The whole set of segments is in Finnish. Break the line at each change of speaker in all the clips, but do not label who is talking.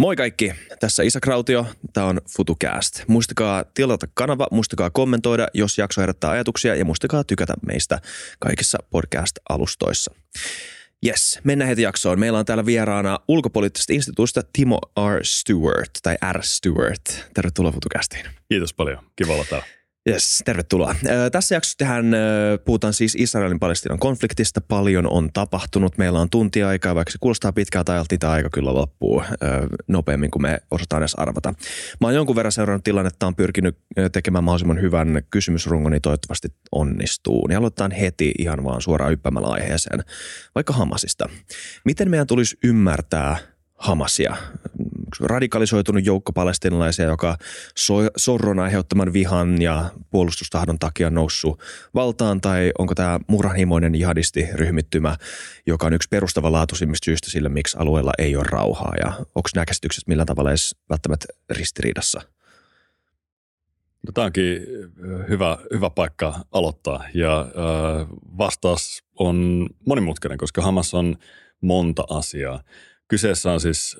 Moi kaikki, tässä Isa Krautio, tämä on FutuCast. Muistakaa tilata kanava, muistakaa kommentoida, jos jakso herättää ajatuksia ja muistakaa tykätä meistä kaikissa podcast-alustoissa. Yes, mennään heti jaksoon. Meillä on täällä vieraana ulkopoliittisesta instituutista Timo R. Stewart, tai R. Stewart. Tervetuloa FutuCastiin.
Kiitos paljon, kiva olla täällä.
Yes, tervetuloa. Tässä jaksossa tehdään, puhutaan siis Israelin Palestinan konfliktista. Paljon on tapahtunut. Meillä on tuntia aikaa, vaikka se kuulostaa pitkältä ajalta, niin tämä aika kyllä loppuu nopeammin kuin me osataan edes arvata. Mä oon jonkun verran seurannut tilannetta, on pyrkinyt tekemään mahdollisimman hyvän kysymysrungon, niin toivottavasti onnistuu. Niin aloitetaan heti ihan vaan suoraan yppämällä aiheeseen, vaikka Hamasista. Miten meidän tulisi ymmärtää Hamasia, radikalisoitunut joukko palestinalaisia, joka so- sorron aiheuttaman vihan ja puolustustahdon takia noussut valtaan, tai onko tämä murhanhimoinen jihadistiryhmittymä, joka on yksi perustavanlaatuisimmista syistä sille, miksi alueella ei ole rauhaa, ja onko nämä käsitykset millään tavalla edes välttämättä ristiriidassa?
No, tämä onkin hyvä, hyvä paikka aloittaa ja äh, vastaus on monimutkainen, koska Hamas on monta asiaa. Kyseessä on siis,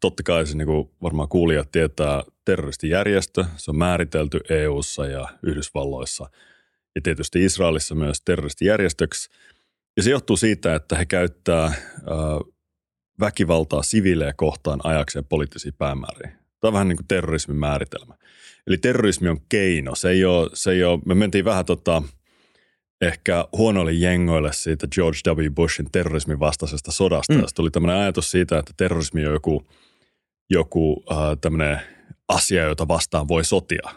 totta kai se niin kuin varmaan kuulijat tietää, terroristijärjestö. Se on määritelty EU:ssa ja Yhdysvalloissa ja tietysti Israelissa myös terroristijärjestöksi. Ja se johtuu siitä, että he käyttää väkivaltaa siviilejä kohtaan ajakseen poliittisia päämääriä. Tämä on vähän niin kuin terrorismin määritelmä. Eli terrorismi on keino. Se ei ole, se ei ole me mentiin vähän tota – ehkä huonoille jengoille siitä George W. Bushin terrorismin vastaisesta sodasta. Mm. tuli tämmöinen ajatus siitä, että terrorismi on joku, joku äh, tämmöinen asia, jota vastaan voi sotia.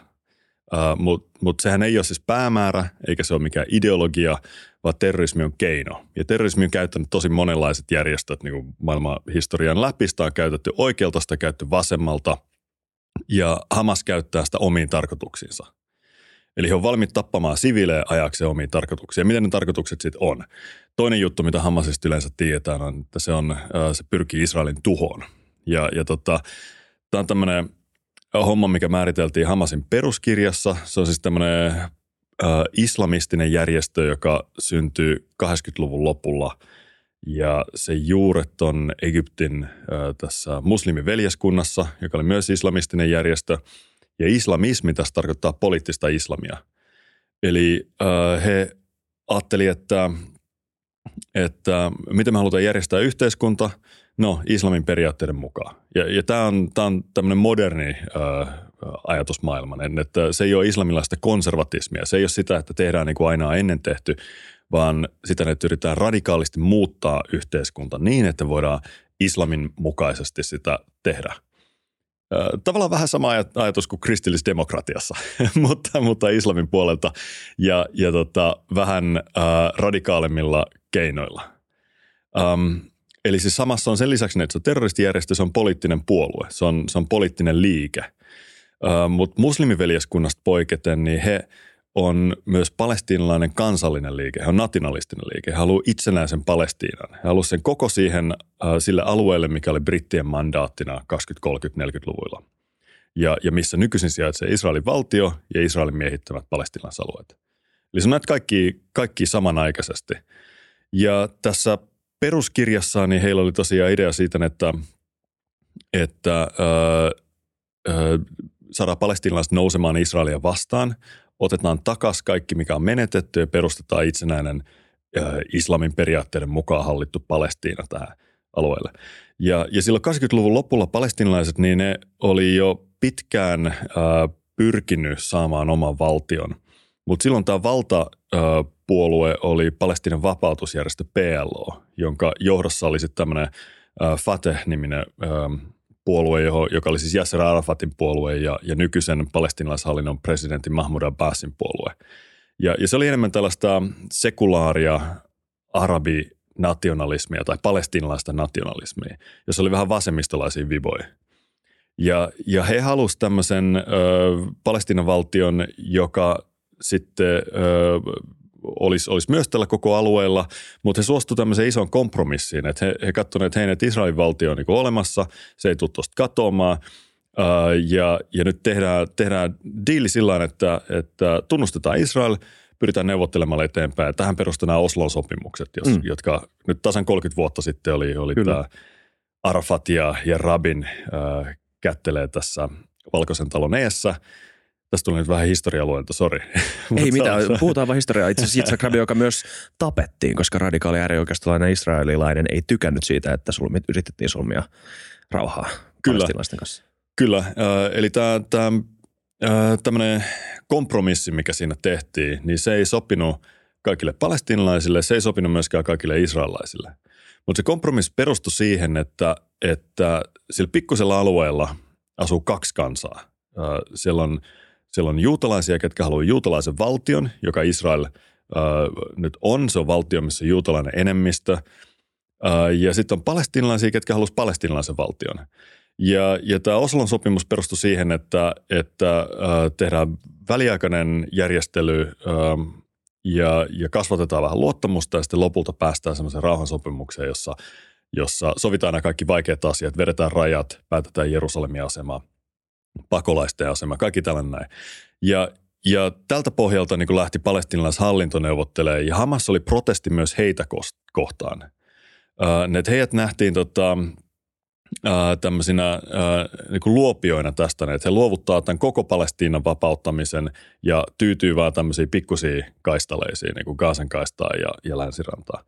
Uh, Mutta mut sehän ei ole siis päämäärä, eikä se ole mikään ideologia, vaan terrorismi on keino. Ja terrorismi on käyttänyt tosi monenlaiset järjestöt niin kuin maailman historian läpi. Sitä on käytetty oikealta, sitä on käytetty vasemmalta. Ja Hamas käyttää sitä omiin tarkoituksiinsa. Eli he on valmiit tappamaan siviilejä ajakseen omiin tarkoituksiin. Ja miten ne tarkoitukset sitten on? Toinen juttu, mitä Hamasista yleensä tiedetään, on, että se, on, se pyrkii Israelin tuhoon. Ja, ja tota, tämä on tämmöinen homma, mikä määriteltiin Hamasin peruskirjassa. Se on siis tämmöinen islamistinen järjestö, joka syntyy 80-luvun lopulla. Ja se juuret on Egyptin äh, tässä muslimiveljeskunnassa, joka oli myös islamistinen järjestö – ja islamismi tässä tarkoittaa poliittista islamia. Eli äh, he ajattelivat, että, että miten me halutaan järjestää yhteiskunta, no islamin periaatteiden mukaan. Ja, ja tämä on, on tämmöinen moderni äh, ajatusmaailma, että se ei ole islamilaista konservatismia. Se ei ole sitä, että tehdään niin kuin aina ennen tehty, vaan sitä, että yritetään radikaalisti muuttaa yhteiskunta niin, että voidaan islamin mukaisesti sitä tehdä – Tavallaan vähän sama ajatus kuin kristillisdemokratiassa, mutta, mutta islamin puolelta ja, ja tota, vähän äh, radikaalimmilla keinoilla. Um, eli siis samassa on sen lisäksi, että se on terroristijärjestö, se on poliittinen puolue, se on, se on poliittinen liike. Uh, mutta muslimiveljeskunnasta poiketen, niin he – on myös palestiinalainen kansallinen liike, he on nationalistinen liike, he haluavat itsenäisen Palestiinan. He haluavat sen koko siihen äh, sille alueelle, mikä oli brittien mandaattina 20-30-40-luvuilla. Ja, ja missä nykyisin sijaitsee Israelin valtio ja Israelin miehittämät palestinalaisalueet. Eli se on näitä kaikki, kaikki samanaikaisesti. Ja tässä peruskirjassa niin heillä oli tosiaan idea siitä, että, että äh, äh, saadaan palestinalaiset nousemaan Israelia vastaan – otetaan takas kaikki, mikä on menetetty ja perustetaan itsenäinen islamin periaatteiden mukaan hallittu Palestiina tähän alueelle. Ja, ja silloin 80-luvun lopulla palestinalaiset, niin ne oli jo pitkään äh, pyrkinyt saamaan oman valtion. Mutta silloin tämä valtapuolue äh, oli Palestinan vapautusjärjestö PLO, jonka johdossa oli sitten tämmöinen äh, Fateh-niminen äh, puolue, joka oli siis Yasser Arafatin puolue ja, ja nykyisen palestinalaishallinnon presidentin Mahmoud Abbasin puolue. Ja, ja se oli enemmän tällaista sekulaaria arabinationalismia tai palestinalaista nationalismia, jossa oli vähän vasemmistolaisia viboja. Ja, ja he halusivat tämmöisen ö, Palestinan valtion, joka sitten ö, olisi, olisi myös tällä koko alueella, mutta he suostuivat tämmöiseen isoon kompromissiin, että he, he katsoivat, että hei, että Israelin valtio on niin olemassa, se ei tule tuosta katoamaan, Uh, ja, ja nyt tehdään, tehdään diili sillä että, että tunnustetaan Israel, pyritään neuvottelemaan eteenpäin. Tähän perustuu nämä Oslon sopimukset, jos, mm. jotka nyt tasan 30 vuotta sitten oli, oli tämä Arafat ja, ja Rabin äh, kättelee tässä Valkoisen talon eessä. Tästä tuli nyt vähän historialuenta, sori.
Ei mitään, puhutaan vaan historiaa. Itse asiassa Yitzhak Rabin, joka myös tapettiin, koska radikaali äärioikeistolainen israelilainen ei tykännyt siitä, että sulmit, yritettiin solmia rauhaa
Kyllä.
kanssa.
Kyllä, äh, eli tämä äh, tämmöinen kompromissi, mikä siinä tehtiin, niin se ei sopinut kaikille palestinalaisille, se ei sopinut myöskään kaikille israelaisille. Mutta se kompromissi perustui siihen, että, että sillä pikkusella alueella asuu kaksi kansaa. Äh, siellä on, siellä on juutalaisia, ketkä haluavat juutalaisen valtion, joka Israel äh, nyt on. Se on valtio, missä on juutalainen enemmistö. Äh, ja sitten on palestinalaisia, ketkä haluaisivat palestinalaisen valtion. Ja, ja tämä Oslon sopimus perustui siihen, että, että äh, tehdään väliaikainen järjestely äh, ja, ja kasvatetaan vähän luottamusta ja sitten lopulta päästään semmoiseen rauhansopimukseen, jossa, jossa sovitaan nämä kaikki vaikeat asiat, vedetään rajat, päätetään Jerusalemin asema, pakolaisten asema, kaikki tällainen näin. Ja, ja tältä pohjalta niin lähti palestinalaishallinto neuvottelemaan ja Hamas oli protesti myös heitä kohtaan. Uh, että heidät nähtiin tota, tämmöisinä ää, niin kuin luopioina tästä, että he luovuttaa tämän koko Palestiinan vapauttamisen ja tyytyy vaan tämmöisiin pikkusiin kaistaleisiin, niin kuin Gaasan kaistaa ja, ja länsirantaa.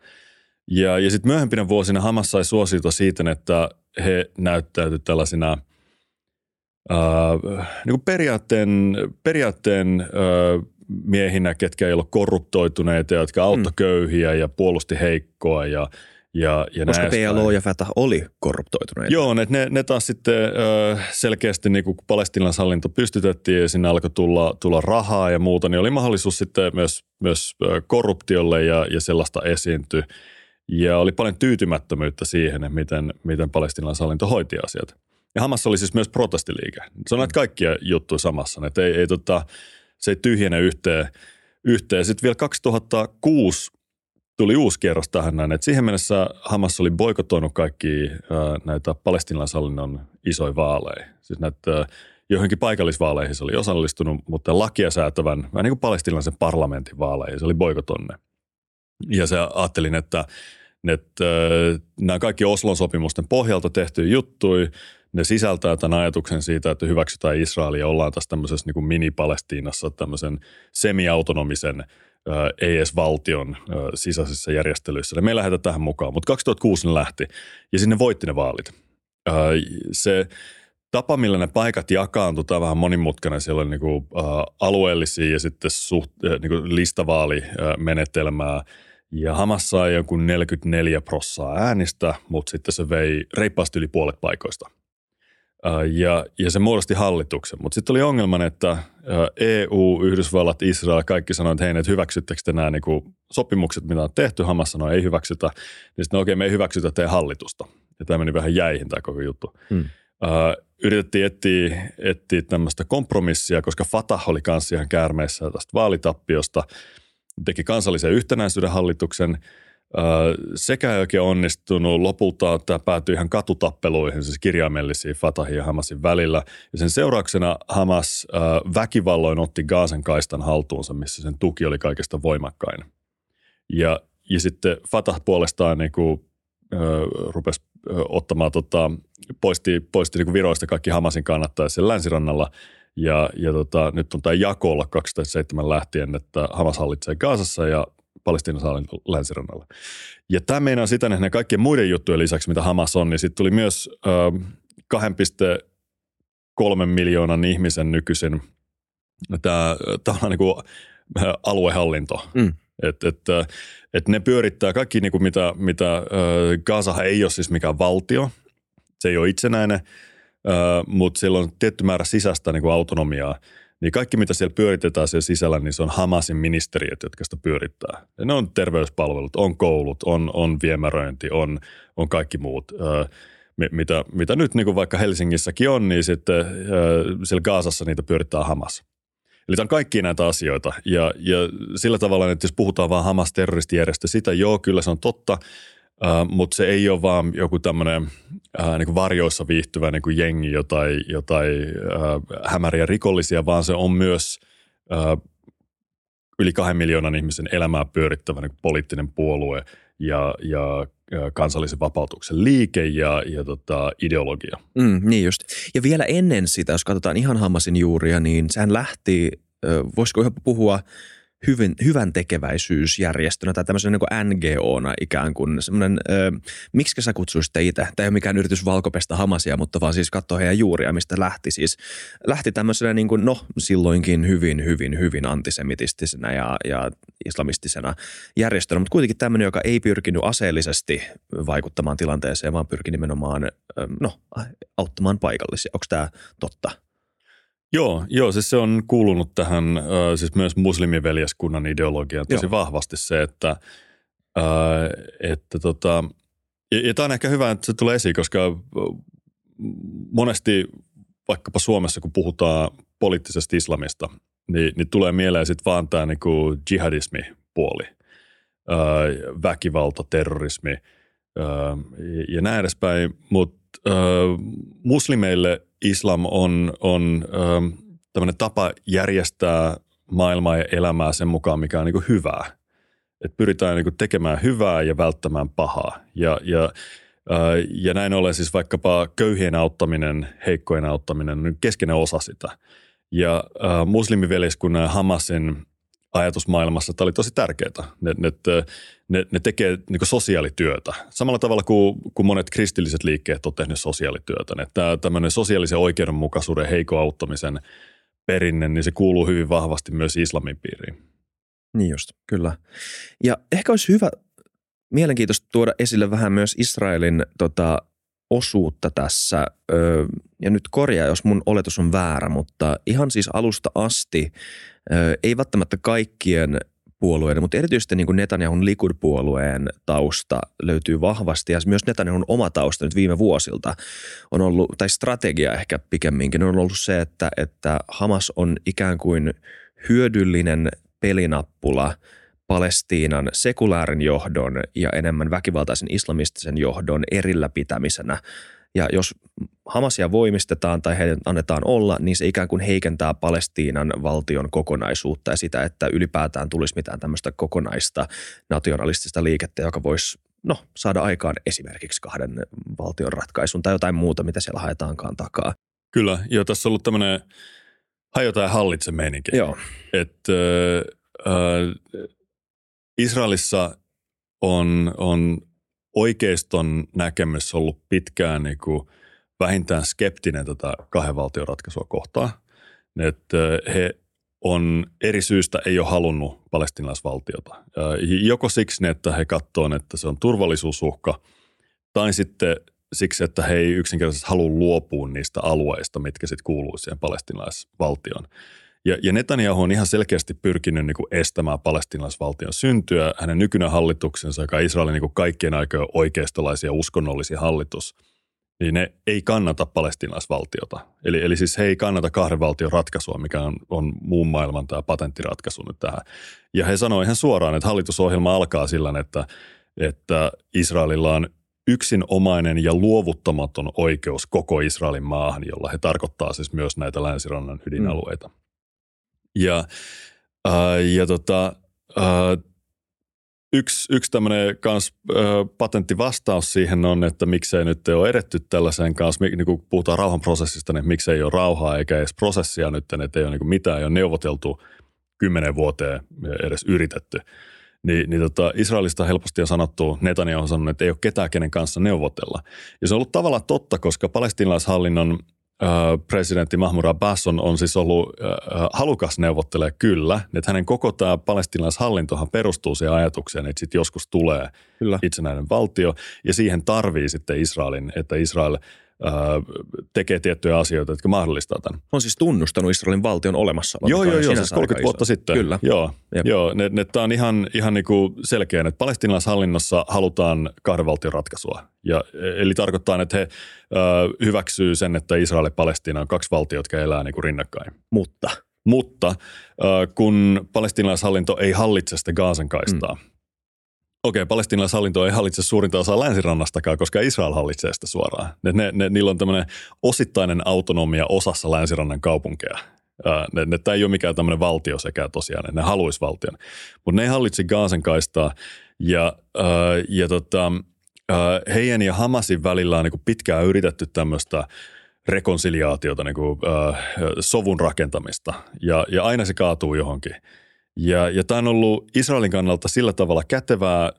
Ja, ja sitten myöhempinä vuosina Hamas sai suosiota siitä, että he näyttäytyivät tällaisina ää, niin kuin periaatteen, periaatteen ää, miehinä, ketkä ei ole korruptoituneita, jotka auttoi mm. köyhiä ja puolusti heikkoa ja – ja, ja
Koska PLO ja Fatah oli korruptoituneita.
Joo, ne, ne, ne taas sitten selkeästi niin kun palestinalaishallinto pystytettiin ja sinne alkoi tulla, tulla rahaa ja muuta, niin oli mahdollisuus sitten myös, myös korruptiolle ja, ja sellaista esiintyi. Ja oli paljon tyytymättömyyttä siihen, miten, miten palestinalaishallinto hoiti asiat. Ja Hamas oli siis myös protestiliike. Se on näitä kaikkia juttuja samassa, että ei, ei tota, se ei tyhjene yhteen. yhteen. Sitten vielä 2006 tuli uusi kierros tähän näin, että siihen mennessä Hamas oli boikotoinut kaikki ää, näitä palestinalaishallinnon isoja vaaleja. Siis näitä johonkin paikallisvaaleihin se oli osallistunut, mutta lakia säätävän, vähän niin kuin palestinalaisen parlamentin vaaleihin, se oli boikotonne. Ja se ajattelin, että, että nämä kaikki Oslon sopimusten pohjalta tehty juttui, ne sisältää tämän ajatuksen siitä, että hyväksytään Israelia, ollaan tässä tämmöisessä niin mini-Palestiinassa tämmöisen semi-autonomisen – ei edes valtion sisäisissä järjestelyissä. Me ei lähdetä tähän mukaan, mutta 2006 ne lähti ja sinne voitti ne vaalit. Se tapa, millä ne paikat jakaantui, tämä vähän monimutkainen. Siellä on niin kuin, alueellisia ja sitten suht, niin kuin listavaalimenetelmää. Ja Hamas sai joku 44 prossaa äänistä, mutta sitten se vei reippaasti yli puolet paikoista. Ja, ja se muodosti hallituksen. Mutta sitten oli ongelma, että EU, Yhdysvallat, Israel, kaikki sanoivat, että hei, että hyväksyttekö te nämä niinku sopimukset, mitä on tehty. Hamas sanoi, ei hyväksytä. Niin sitten okei, okay, me ei hyväksytä teidän hallitusta. Ja tämä meni vähän jäihin tämä koko juttu. Hmm. Uh, yritettiin etsiä, etsiä tämmöistä kompromissia, koska Fatah oli kanssa ihan käärmeessä tästä vaalitappiosta. Teki kansallisen yhtenäisyyden hallituksen – sekä ei oikein onnistunut. Lopulta tämä päätyi ihan katutappeluihin, siis kirjaimellisiin Fatahin ja Hamasin välillä. Ja sen seurauksena Hamas väkivalloin otti Gaasan kaistan haltuunsa, missä sen tuki oli kaikista voimakkain. Ja, ja sitten Fatah puolestaan niin kuin, äh, rupesi ottamaan, tota, poisti, poisti niin kuin viroista kaikki Hamasin kannattajat sen länsirannalla. Ja, ja tota, nyt on tämä jakolla 2007 lähtien, että Hamas hallitsee Gaasassa ja Palestiinan saaren länsirannalla. Ja tämä meinaa sitä, että ne kaikkien muiden juttujen lisäksi, mitä Hamas on, niin sitten tuli myös äh, 2,3 miljoonan ihmisen nykyisin tämä niin kuin, aluehallinto. Mm. Että et, et ne pyörittää kaikki, niin kuin mitä, mitä äh, Gaza ei ole siis mikään valtio, se ei ole itsenäinen, äh, mutta sillä on tietty määrä sisäistä niin kuin autonomiaa – niin kaikki, mitä siellä pyöritetään siellä sisällä, niin se on Hamasin ministeriöt, jotka sitä pyörittää. Ja ne on terveyspalvelut, on koulut, on, on viemäröinti, on, on kaikki muut. Mitä, mitä nyt niin kuin vaikka Helsingissäkin on, niin sitten siellä Gaasassa niitä pyörittää Hamas. Eli tämä on kaikki näitä asioita. Ja, ja sillä tavalla, että jos puhutaan vaan Hamas-terroristijärjestö, sitä joo, kyllä se on totta – Uh, mutta se ei ole vaan joku tämmöinen uh, niin varjoissa viihtyvä niin jengi, jotain, jotain uh, hämäriä rikollisia, vaan se on myös uh, yli kahden miljoonan ihmisen elämää pyörittävä niin poliittinen puolue, ja, ja kansallisen vapautuksen liike ja, ja tota, ideologia.
Mm, niin just. Ja vielä ennen sitä, jos katsotaan ihan Hamasin juuria, niin sehän lähti, voisiko ihan puhua – hyvin, hyvän tekeväisyysjärjestönä tai tämmöisenä niin NGOna ikään kuin semmoinen, ö, miksi sä kutsuisit itse? Tämä ei ole mikään yritys valkopesta Hamasia, mutta vaan siis katsoa heidän juuria, mistä lähti siis. Lähti tämmöisenä niin kuin, no silloinkin hyvin, hyvin, hyvin antisemitistisenä ja, ja islamistisena järjestönä, mutta kuitenkin tämmöinen, joka ei pyrkinyt aseellisesti vaikuttamaan tilanteeseen, vaan pyrki nimenomaan, no, auttamaan paikallisia. Onko tämä totta?
Joo, joo, siis se on kuulunut tähän äh, siis myös muslimiveljeskunnan ideologiaan tosi joo. vahvasti se, että, että tota, ja, ja tämä on ehkä hyvä, että se tulee esiin, koska monesti vaikkapa Suomessa, kun puhutaan poliittisesta islamista, niin, niin tulee mieleen sitten vaan tämä niinku jihadismi-puoli, väkivalta, terrorismi ja näin edespäin, mutta muslimeille islam on, on ähm, tämmöinen tapa järjestää maailmaa ja elämää sen mukaan, mikä on niin hyvää. Et pyritään niin tekemään hyvää ja välttämään pahaa. Ja, ja, äh, ja näin ollen siis vaikkapa köyhien auttaminen, heikkojen auttaminen on keskeinen osa sitä. Ja äh, muslimiveljeskunnan ja Hamasin ajatusmaailmassa tämä oli tosi tärkeää. Ne, ne, ne, ne tekee niin sosiaalityötä. Samalla tavalla kuin, kuin monet kristilliset liikkeet on tehnyt sosiaalityötä. Tämä tämmöinen sosiaalisen oikeudenmukaisuuden, heikon auttamisen perinne, niin se kuuluu hyvin vahvasti myös islamin piiriin.
Niin just, kyllä. Ja ehkä olisi hyvä, mielenkiintoista tuoda esille vähän myös Israelin tota, osuutta tässä. Ja nyt korjaa, jos mun oletus on väärä, mutta ihan siis alusta asti, ei välttämättä kaikkien puolueiden, mutta erityisesti niin kuin Netanyahun Likud-puolueen tausta löytyy vahvasti. Ja myös Netanyahun oma tausta nyt viime vuosilta on ollut, tai strategia ehkä pikemminkin on ollut se, että, että Hamas on ikään kuin hyödyllinen pelinappula Palestiinan sekulaarin johdon ja enemmän väkivaltaisen islamistisen johdon erillä pitämisenä ja jos Hamasia voimistetaan tai heidän annetaan olla, niin se ikään kuin heikentää Palestiinan valtion kokonaisuutta ja sitä, että ylipäätään tulisi mitään tämmöistä kokonaista nationalistista liikettä, joka voisi no, saada aikaan esimerkiksi kahden valtion ratkaisun tai jotain muuta, mitä siellä haetaankaan takaa.
Kyllä, joo, tässä on ollut tämmöinen hajota ja hallitse meininki.
Joo.
Että äh, Israelissa on, on oikeiston näkemys ollut pitkään niin kuin vähintään skeptinen tätä kahden valtion ratkaisua kohtaan. Että he on eri syystä ei ole halunnut palestinaisvaltiota. Joko siksi, että he katsovat, että se on turvallisuusuhka, tai sitten siksi, että he ei yksinkertaisesti halua luopua niistä alueista, mitkä sitten kuuluu siihen palestinaisvaltioon. Ja, ja Netanyahu on ihan selkeästi pyrkinyt niin kuin estämään palestinaisvaltion syntyä. Hänen nykyinen hallituksensa, joka on Israelin niin kuin kaikkien aikojen oikeistolaisia uskonnollisia hallitus, niin ne ei kannata palestinaisvaltiota. Eli, eli siis he ei kannata kahden valtion ratkaisua, mikä on, on muun maailman tämä patenttiratkaisu nyt tähän. Ja he sanoivat ihan suoraan, että hallitusohjelma alkaa sillä, että, että Israelilla on yksinomainen ja luovuttamaton oikeus koko Israelin maahan, jolla he tarkoittaa siis myös näitä länsirannan ydinalueita. Mm. Ja, äh, ja tota, äh, yksi, yksi tämmöinen kans, äh, patenttivastaus siihen on, että miksei nyt ole edetty tällaiseen kanssa, niin kun puhutaan rauhanprosessista, niin miksei ole rauhaa eikä edes prosessia nyt, että ei ole niin mitään, ei ole neuvoteltu kymmenen vuoteen edes yritetty. Niin, niin tota, Israelista helposti on sanottu, Netanyahu on sanonut, että ei ole ketään, kenen kanssa neuvotella. Ja se on ollut tavallaan totta, koska palestinalaishallinnon presidentti Mahmoud Abbas on, on siis ollut halukas neuvottelee kyllä, että hänen koko tämä palestinaishallintohan perustuu siihen ajatukseen, että sitten joskus tulee kyllä. itsenäinen valtio ja siihen tarvii sitten Israelin, että Israel – tekee tiettyjä asioita, jotka mahdollistaa tämän.
On siis tunnustanut Israelin valtion olemassa.
Joo, joo, joo, siis 30 vuotta iso. sitten.
Kyllä.
Joo, joo ne, ne, tämä on ihan, ihan niin kuin selkeä, että palestinaishallinnossa halutaan kahden valtion ratkaisua. Ja, eli tarkoittaa, että he ö, hyväksyy sen, että Israel ja Palestiina on kaksi valtiota, jotka elää niin kuin rinnakkain.
Mutta?
Mutta kun palestinaishallinto ei hallitse sitä Gaasan kaistaa, mm okei, okay, palestinalaishallinto ei hallitse suurinta osaa länsirannastakaan, koska Israel hallitsee sitä suoraan. Ne, ne, ne, niillä on tämmöinen osittainen autonomia osassa länsirannan kaupunkeja. Ne, ne, tämä ei ole mikään tämmöinen valtio sekä tosiaan, ne haluaisi valtion. Mutta ne ei hallitse Gaasan kaistaa Ja, äh, ja tota, äh, heidän ja Hamasin välillä on niin pitkään yritetty tämmöistä rekonsiliaatiota, niin kuin, äh, sovun rakentamista ja, ja aina se kaatuu johonkin. Ja, ja tämä on ollut Israelin kannalta sillä tavalla kätevää,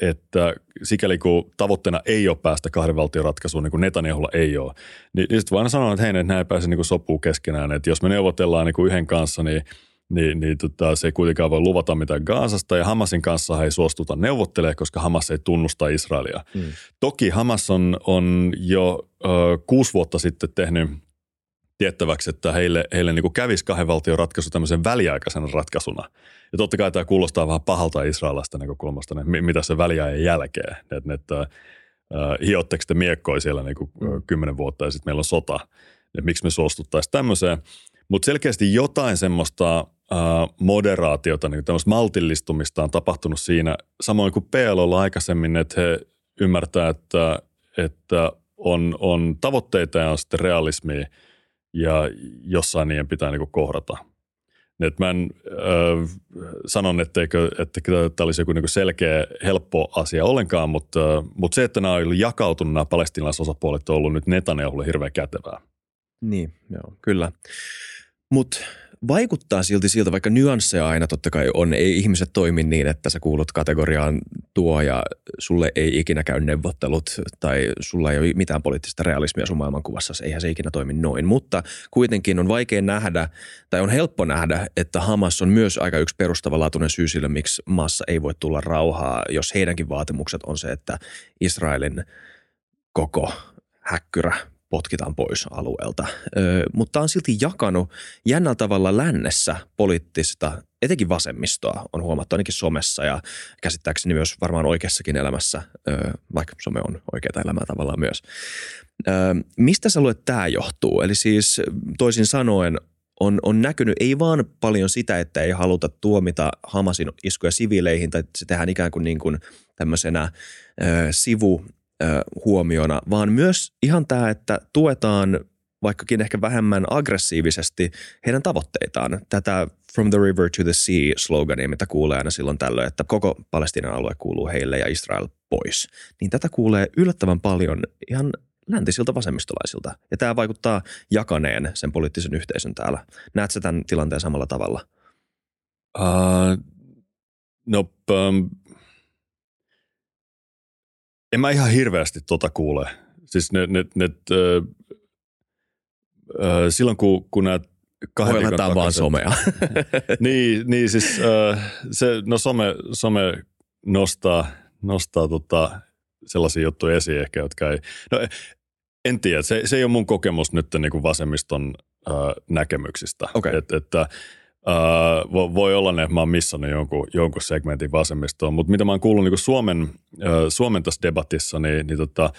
että sikäli kun tavoitteena ei ole päästä kahden valtion ratkaisuun, niin kuin Netanyahulla ei ole, niin, niin sitten vaan sanoa, että hei, että nämä ei pääse niin sopuun keskenään. Että jos me neuvotellaan niin kuin yhden kanssa, niin niin, niin tota, se ei kuitenkaan voi luvata mitään Gaasasta ja Hamasin kanssa ei suostuta neuvottelemaan, koska Hamas ei tunnusta Israelia. Mm. Toki Hamas on, on jo ö, kuusi vuotta sitten tehnyt tiettäväksi, että heille, heille niin kuin kävisi kahden valtion ratkaisu tämmöisen väliaikaisena ratkaisuna. Ja totta kai tämä kuulostaa vähän pahalta Israelista näkökulmasta, että mitä se väliajan jälkeen, että, että äh, hiotteko te miekkoi siellä niin kuin mm. kymmenen vuotta ja sitten meillä on sota, että miksi me suostuttaisiin tämmöiseen. Mutta selkeästi jotain semmoista äh, moderaatiota, niin tämmöistä maltillistumista on tapahtunut siinä, samoin kuin PLOlla aikaisemmin, että he ymmärtää, että, että on, on tavoitteita ja on sitten realismia – ja jossain niiden pitää niin kohdata. Et mä en äh, sanon, etteikö, että tämä olisi joku niin selkeä, helppo asia ollenkaan, mutta, mutta se, että nämä on jakautunut, nämä palestinalaisosapuolet on ollut nyt Netanyahulle hirveän kätevää.
Niin, joo, kyllä. Mutta vaikuttaa silti siltä, vaikka nyansseja aina totta kai on, ei ihmiset toimi niin, että sä kuulut kategoriaan tuo ja sulle ei ikinä käy neuvottelut tai sulla ei ole mitään poliittista realismia sun maailmankuvassa, eihän se ikinä toimi noin. Mutta kuitenkin on vaikea nähdä tai on helppo nähdä, että Hamas on myös aika yksi perustavanlaatuinen syy sille, miksi maassa ei voi tulla rauhaa, jos heidänkin vaatimukset on se, että Israelin koko häkkyrä potkitaan pois alueelta. Ö, mutta on silti jakanut jännällä tavalla lännessä poliittista, etenkin vasemmistoa on huomattu ainakin somessa ja käsittääkseni myös varmaan oikeassakin elämässä, ö, vaikka some on oikeaa elämää tavallaan myös. Ö, mistä sä että tämä johtuu? Eli siis toisin sanoen on, on näkynyt ei vaan paljon sitä, että ei haluta tuomita Hamasin iskuja siviileihin tai se tehdään ikään kuin, niin kuin tämmöisenä ö, sivu huomiona, vaan myös ihan tämä, että tuetaan vaikkakin ehkä vähemmän aggressiivisesti heidän tavoitteitaan. Tätä From the River to the Sea slogania, mitä kuulee aina silloin tällöin, että koko Palestinan alue kuuluu heille ja Israel pois. Niin tätä kuulee yllättävän paljon ihan läntisiltä vasemmistolaisilta. Ja tämä vaikuttaa jakaneen sen poliittisen yhteisön täällä. Näetkö tämän tilanteen samalla tavalla?
Uh, no, um, en mä ihan hirveästi tota kuule. Siis ne, ne, ne ö, ö, silloin kun, kun nämä
kahden viikon takaiset, vaan somea.
niin, niin siis ö, se, no some, some nostaa, nostaa tota sellaisia juttuja esiin ehkä, jotka ei, no en tiedä, se, se ei ole mun kokemus nyt niin kuin vasemmiston ö, näkemyksistä.
Okay.
Et, että Uh, voi olla, että mä oon missannut jonkun, jonkun segmentin vasemmistoon, mutta mitä mä oon kuullut niin Suomen, uh, Suomen tässä debatissa, niin, niin tota,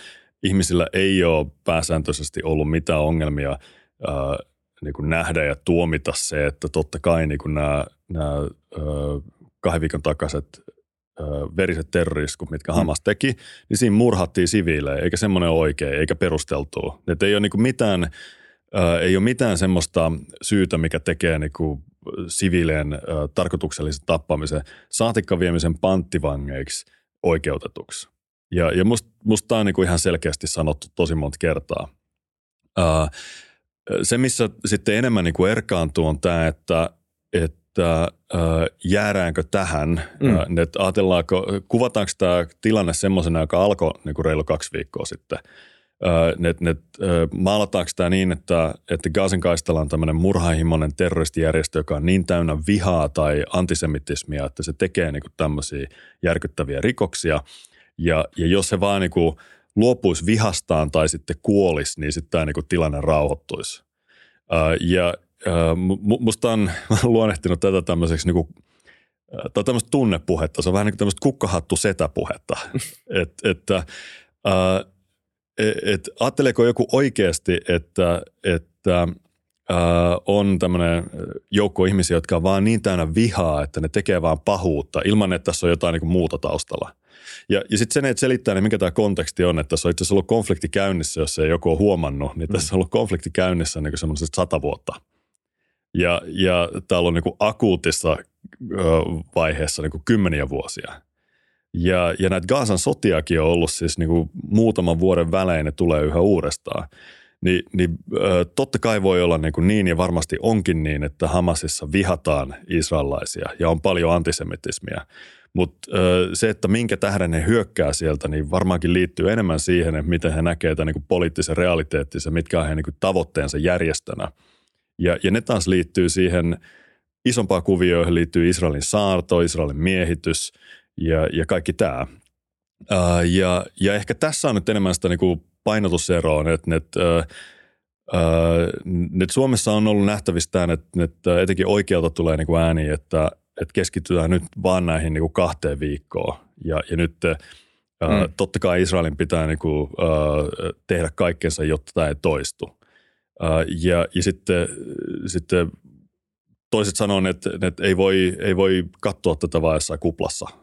ihmisillä ei ole pääsääntöisesti ollut mitään ongelmia uh, niin kuin nähdä ja tuomita se, että totta kai niin kuin nämä, nämä uh, kahden viikon takaiset uh, veriset terroriskut, mitkä mm. Hamas teki, niin siinä murhattiin siviilejä, eikä semmoinen oikein, eikä perusteltua. Että ei ole niin kuin mitään, uh, ei ole mitään semmoista syytä, mikä tekee niin kuin siviilien äh, tarkoituksellisen tappamisen, saatikka viemisen panttivangeiksi oikeutetuksi. Ja, ja musta must tämä on niinku ihan selkeästi sanottu tosi monta kertaa. Äh, se, missä sitten enemmän niinku erkaantuu, on tämä, että, että äh, jäädäänkö tähän, mm. äh, että ajatellaanko, kuvataanko tämä tilanne semmoisena, joka alkoi niinku reilu kaksi viikkoa sitten – ne, ne, maalataanko tämä niin, että, että Gazan kaistalla on tämmöinen murhahimoinen terroristijärjestö, joka on niin täynnä vihaa tai antisemitismia, että se tekee niin kuin tämmöisiä järkyttäviä rikoksia. Ja, ja jos se vaan niin kuin luopuisi vihastaan tai sitten kuolisi, niin sitten tämä niin kuin tilanne rauhoittuisi. Ja musta on luonnehtinut tätä tämmöiseksi niin kuin on tämmöistä tunnepuhetta, se on vähän niin kuin tämmöistä kukkahattu setäpuhetta, Et, että et, ajatteleeko joku oikeasti, että, että äh, on tämmöinen joukko ihmisiä, jotka on vaan niin täynnä vihaa, että ne tekee vaan pahuutta ilman, että tässä on jotain niin muuta taustalla. Ja, ja sitten sen, että selittää, niin mikä tämä konteksti on, että tässä on itse asiassa ollut konflikti käynnissä, jos ei joku ole huomannut, niin tässä on ollut konflikti käynnissä niin semmoisesta sata vuotta. Ja, ja täällä on niin akuutissa vaiheessa niin kymmeniä vuosia. Ja, ja näitä Gaasan sotiakin on ollut siis niin kuin muutaman vuoden välein, ne tulee yhä uudestaan. Ni, niin totta kai voi olla niin, kuin niin ja varmasti onkin niin, että Hamasissa vihataan israelaisia ja on paljon antisemitismiä. Mutta se, että minkä tähden ne hyökkää sieltä, niin varmaankin liittyy enemmän siihen, että miten he näkevät tämän niin poliittisen realiteettinsa, mitkä on heidän niin tavoitteensa järjestönä. Ja, ja ne taas liittyy siihen isompaan kuvioihin liittyy Israelin saarto, Israelin miehitys ja, ja kaikki tämä. Uh, ja, ja ehkä tässä on nyt enemmän sitä niin kuin painotuseroa, että, että uh, nyt Suomessa on ollut nähtävissä että, että etenkin oikealta tulee niin kuin ääni, että, että keskitytään nyt vaan näihin niin kuin kahteen viikkoon. Ja, ja nyt mm. totta kai Israelin pitää niin kuin, tehdä kaikkensa, jotta tämä ei toistu. Ja, ja sitten, sitten toiset sanoo, että, että ei, voi, ei voi katsoa tätä jossain kuplassa.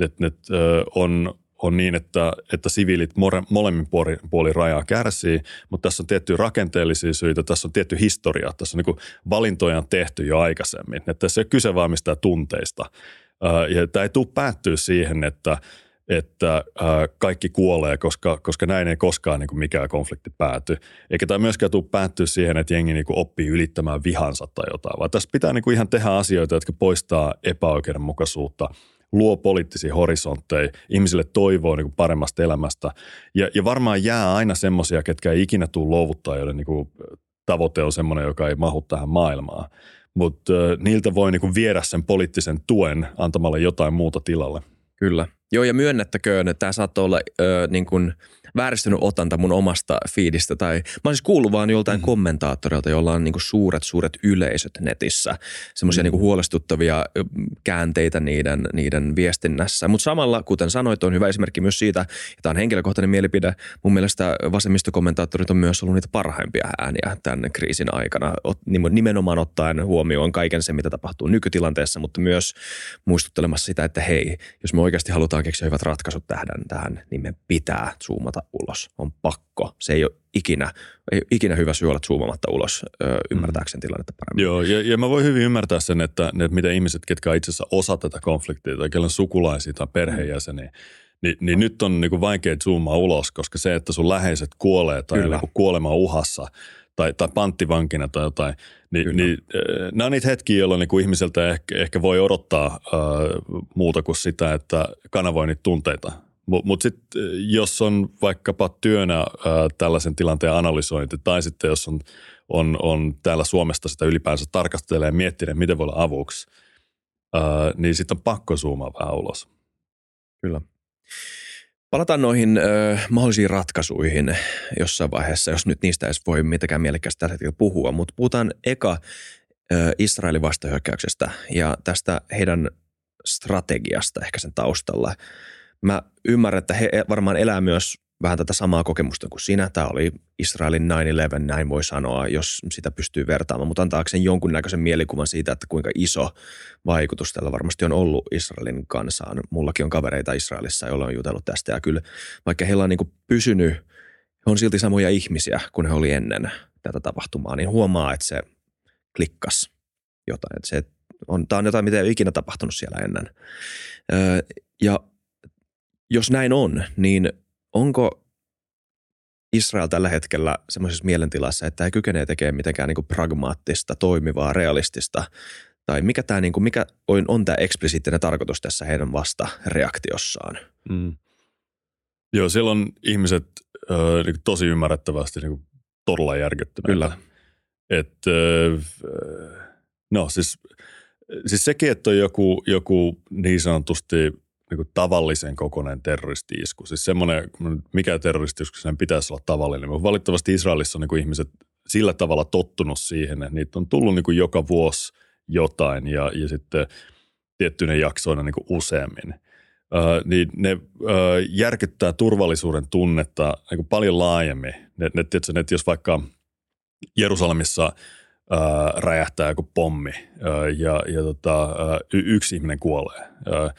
Että, että on, on niin, että, että siviilit more, molemmin puolin, puolin rajaa kärsii, mutta tässä on tiettyjä rakenteellisia syitä, tässä on tietty historia, tässä on niin valintoja on tehty jo aikaisemmin. Että tässä ei ole kyse vaan mistään tunteista. Ja tämä ei tule päättyä siihen, että, että kaikki kuolee, koska, koska näin ei koskaan niin kuin mikään konflikti pääty. Eikä tämä myöskään tule päättyä siihen, että jengi niin kuin oppii ylittämään vihansa tai jotain, vaan tässä pitää niin kuin ihan tehdä asioita, jotka poistaa epäoikeudenmukaisuutta – luo poliittisia horisontteja, ihmisille toivoa niin kuin paremmasta elämästä. Ja, ja varmaan jää aina semmoisia, ketkä ei ikinä tule luovuttaa, joiden niin kuin tavoite on semmoinen, joka ei mahu tähän maailmaan. Mutta äh, niiltä voi niin kuin viedä sen poliittisen tuen antamalla jotain muuta tilalle.
Kyllä. Joo, ja myönnettäköön, että tämä saattoi olla ö, niin kuin – vääristynyt otanta mun omasta fiidistä. Tai mä oon siis kuullut vaan joltain mm. kommentaattorilta, jolla on niinku suuret, suuret yleisöt netissä. Semmoisia mm. niinku huolestuttavia käänteitä niiden, niiden viestinnässä. Mutta samalla, kuten sanoit, on hyvä esimerkki myös siitä, että on henkilökohtainen mielipide. Mun mielestä vasemmistokommentaattorit on myös ollut niitä parhaimpia ääniä tämän kriisin aikana. Nimenomaan ottaen huomioon kaiken sen, mitä tapahtuu nykytilanteessa, mutta myös muistuttelemassa sitä, että hei, jos me oikeasti halutaan keksiä hyvät ratkaisut tähän, tähän niin me pitää zoomata ulos. On pakko. Se ei ole ikinä, ei ole ikinä hyvä syy olla zoomamatta ulos ö, ymmärtääkseen mm. tilannetta paremmin.
Joo, ja, ja mä voin hyvin ymmärtää sen, että, että miten ihmiset, ketkä on itse asiassa osa tätä konfliktia tai kellä on sukulaisia tai perheenjäseniä, niin, niin nyt on niin kuin vaikea zoomaa ulos, koska se, että sun läheiset kuolee tai niin kuolema uhassa tai, tai panttivankina tai jotain, niin, niin nämä on niitä hetkiä, jolloin niin kuin ihmiseltä ehkä, ehkä voi odottaa äh, muuta kuin sitä, että kanavoi niitä tunteita mutta mut sitten jos on vaikkapa työnä ää, tällaisen tilanteen analysointi tai sitten jos on, on, on täällä Suomesta sitä ylipäänsä tarkastelee ja miettiä, miten voi olla avuksi, ää, niin sitten on pakko zoomaa vähän ulos.
Kyllä. Palataan noihin ö, mahdollisiin ratkaisuihin jossain vaiheessa, jos nyt niistä edes voi mitenkään mielekkäästi tällä hetkellä puhua. Mutta puhutaan eka ö, Israelin vastahyökkäyksestä ja tästä heidän strategiasta ehkä sen taustalla – Mä ymmärrän, että he varmaan elää myös vähän tätä samaa kokemusta kuin sinä. Tämä oli Israelin 9-11, näin voi sanoa, jos sitä pystyy vertaamaan, mutta antaakseen jonkunnäköisen mielikuvan siitä, että kuinka iso vaikutus tällä varmasti on ollut Israelin kansaan. Mullakin on kavereita Israelissa, joilla on jutellut tästä ja kyllä vaikka heillä on niin pysynyt, he on silti samoja ihmisiä kuin he oli ennen tätä tapahtumaa, niin huomaa, että se klikkas jotain. Että se on, tämä on jotain, mitä ei ole ikinä tapahtunut siellä ennen. ja jos näin on, niin onko Israel tällä hetkellä semmoisessa mielentilassa, että ei kykene tekemään mitenkään niin kuin pragmaattista, toimivaa, realistista, tai mikä, tämä, niin kuin, mikä on, on tämä eksplisiittinen tarkoitus tässä heidän vasta reaktiossaan? Mm.
Joo, siellä on ihmiset äh, niin tosi ymmärrettävästi niin todella järkyttyneitä. Kyllä. Et, äh, no siis, siis sekin, että on joku, joku niin sanotusti niin kuin tavallisen kokoinen terroristi-isku. Siis semmoinen, mikä terroristi-isku sen pitäisi olla tavallinen. Mutta valitettavasti Israelissa on niin kuin ihmiset sillä tavalla tottunut siihen, että niitä on tullut niin kuin joka vuosi jotain ja, ja sitten tiettyinen jaksoina niin kuin useammin. Uh, niin ne uh, järkyttää turvallisuuden tunnetta niin kuin paljon laajemmin. Ne, ne, tietysti, että jos vaikka Jerusalemissa uh, räjähtää joku pommi uh, ja, ja tota, uh, yksi ihminen kuolee, uh,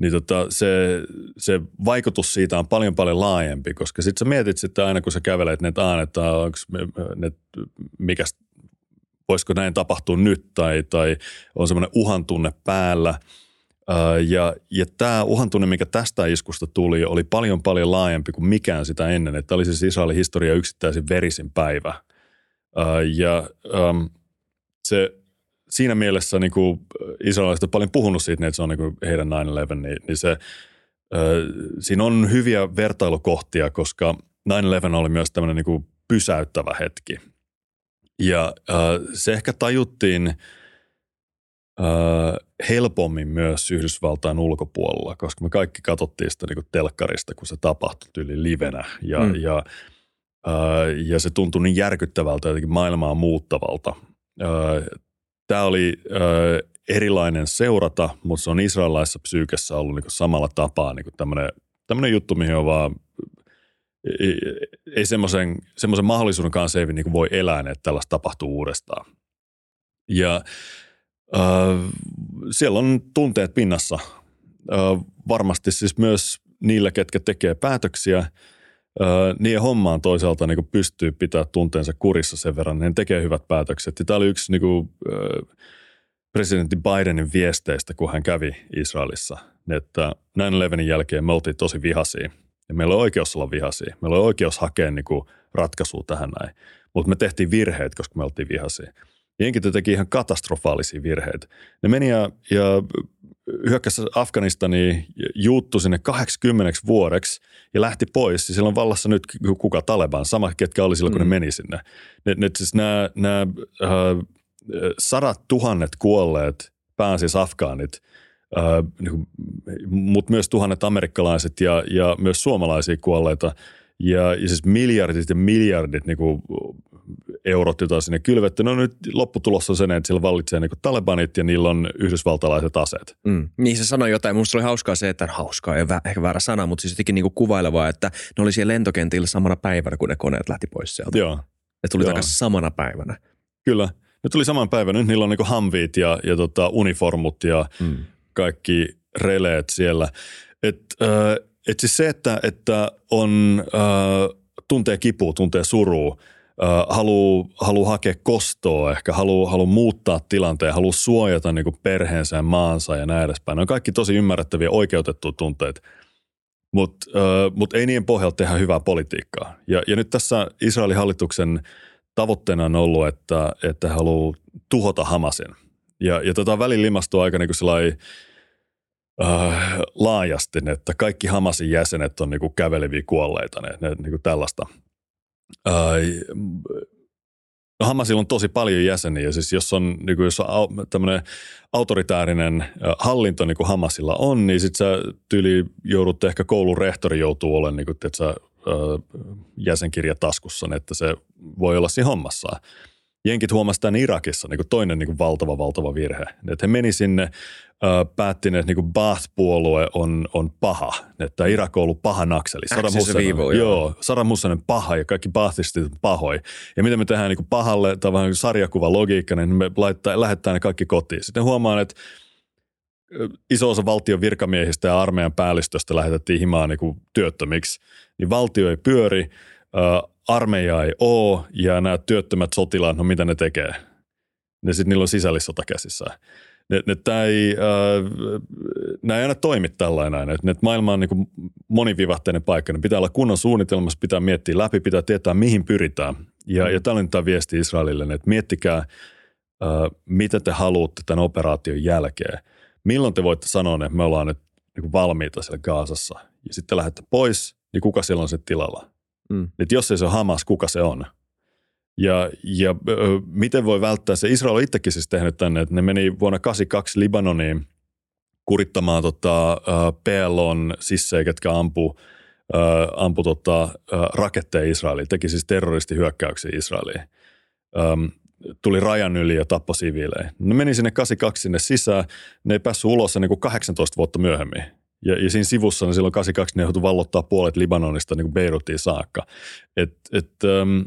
niin tota, se, se vaikutus siitä on paljon paljon laajempi, koska sitten sä mietit sitten aina, kun sä kävelet, että, että onko ne, mikä, voisiko näin tapahtua nyt tai, tai on semmoinen uhan tunne päällä. Ja, ja tämä uhantunne, mikä tästä iskusta tuli, oli paljon paljon laajempi kuin mikään sitä ennen. Että oli siis Israelin historia yksittäisin verisin päivä. Ja se siinä mielessä niin kuin israelilaiset on paljon puhunut siitä, että se on niin kuin heidän 9-11, niin, niin se, siinä on hyviä vertailukohtia, koska 9-11 oli myös tämmöinen niin kuin pysäyttävä hetki. Ja se ehkä tajuttiin – helpommin myös Yhdysvaltain ulkopuolella, koska me kaikki katsottiin sitä niin telkkarista, kun se tapahtui yli livenä ja, mm. ja, ja se tuntui niin järkyttävältä jotenkin maailmaa muuttavalta. Tämä oli erilainen seurata, mutta se on israelilaisessa psyykessä ollut niin samalla tapaa niin tämmöinen, tämmöinen juttu, mihin on vaan ei, ei semmoisen, semmoisen mahdollisuuden kanssa ei niin voi elää, että tällaista tapahtuu uudestaan. Ja Öö, siellä on tunteet pinnassa. Öö, varmasti siis myös niillä, ketkä tekee päätöksiä, öö, niiden hommaan toisaalta niin pystyy pitää tunteensa kurissa sen verran, niin tekee hyvät päätökset. Ja tämä oli yksi niin kuin, öö, presidentti Bidenin viesteistä, kun hän kävi Israelissa, että näin Levenin jälkeen me oltiin tosi vihaisia. Ja meillä on oikeus olla vihaisia. Meillä on oikeus hakea niin kuin, ratkaisua tähän näin. Mutta me tehtiin virheet, koska me oltiin vihaisia. Jenkit teki ihan katastrofaalisia virheitä. Ne meni ja, ja hyökkäsi Afganistaniin, juuttu sinne 80 vuodeksi ja lähti pois. Ja silloin vallassa nyt kuka Taleban, sama ketkä oli silloin, kun mm. ne meni sinne. Ne, ne, siis nämä, nämä äh, sadat tuhannet kuolleet, pääasiassa afgaanit, äh, niin mutta myös tuhannet amerikkalaiset ja, ja myös suomalaisia kuolleita. Ja, ja siis miljardit ja miljardit niin kuin eurot, joita sinne kylvetty. No nyt lopputulos on sen, että siellä vallitsee niin talebanit ja niillä on yhdysvaltalaiset aseet.
Mm. Niin se sanoi jotain. Minusta oli hauskaa se, että hauskaa ei ehkä väärä sana, mutta siis jotenkin niin kuvailevaa, että ne oli siellä lentokentillä samana päivänä, kun ne koneet lähti pois sieltä.
Joo.
Ne tuli Joo. takaisin samana päivänä.
Kyllä. Ne tuli saman päivänä. Nyt niillä on niin hamviit ja, ja tota uniformut ja mm. kaikki releet siellä. Et, äh, et siis se, että, että on, äh, tuntee kipua, tuntee surua – haluaa haluu hakea kostoa, ehkä haluaa haluu muuttaa tilanteen, haluaa suojata niin perheensä ja maansa ja näin edespäin. Ne on kaikki tosi ymmärrettäviä oikeutettuja tunteet, mutta äh, mut ei niiden pohjalta tehdä hyvää politiikkaa. Ja, ja nyt tässä Israelin hallituksen tavoitteena on ollut, että, että haluaa tuhota Hamasin. Ja, ja tota välillä limastuu aika niin kuin äh, laajasti, että kaikki Hamasin jäsenet on niin kuin käveleviä kuolleita, ne, ne niin kuin tällaista – No Hamasilla on tosi paljon jäseniä. Siis jos on, niin kuin jos on tämmöinen autoritäärinen hallinto, niin kuin Hamasilla on, niin sitten sä tyyli joudut ehkä koulun rehtori joutuu olemaan, niin kuin, sä, jäsenkirja taskussa, niin että se voi olla siinä hommassaan. Jenkit huomasivat tämän Irakissa niin kuin toinen niin kuin valtava, valtava virhe. Että he meni sinne päätti, että niin Baath-puolue on, on paha, että Irak on ollut paha nakseli.
Saddam Hussein,
joo. joo. Saddam Hussein on paha ja kaikki Baathistit on pahoi. Ja mitä me tehdään niin pahalle, tai vähän sarjakuva logiikka, niin me laittaa, lähettää ne kaikki kotiin. Sitten huomaan, että iso osa valtion virkamiehistä ja armeijan päällistöstä lähetettiin himaan niin kuin työttömiksi, niin valtio ei pyöri, armeija ei ole ja nämä työttömät sotilaat, no mitä ne tekee? Ne sitten niillä on sisällissota käsissään ne, ne, tää ei, äh, nämä ei aina toimi tällainen. Että, että maailma on niin kuin monivivahteinen paikka. Ne pitää olla kunnon suunnitelmassa, pitää miettiä läpi, pitää tietää mihin pyritään. Ja, ja tällainen tämä viesti Israelille, että miettikää, äh, mitä te haluatte tämän operaation jälkeen. Milloin te voitte sanoa, että me ollaan nyt niin kuin valmiita siellä Gaasassa. Ja sitten lähdette pois, niin kuka siellä on se tilalla? Mm. Että jos ei se ole Hamas, kuka se on? Ja, ja ö, miten voi välttää se? Israel on itsekin siis tehnyt tänne, että ne meni vuonna 82 Libanoniin kurittamaan tota, PLOn sissejä, ketkä ampuu ampu tota, raketteja Israeliin, teki siis terroristihyökkäyksiä Israeliin. Öm, tuli rajan yli ja tappoi siviilejä. Ne meni sinne 82 sinne sisään, ne ei päässyt ulos niin kuin 18 vuotta myöhemmin. Ja, ja siinä sivussa niin silloin 82 ne joutui vallottaa puolet Libanonista niin kuin Beirutiin saakka. Et, et, um,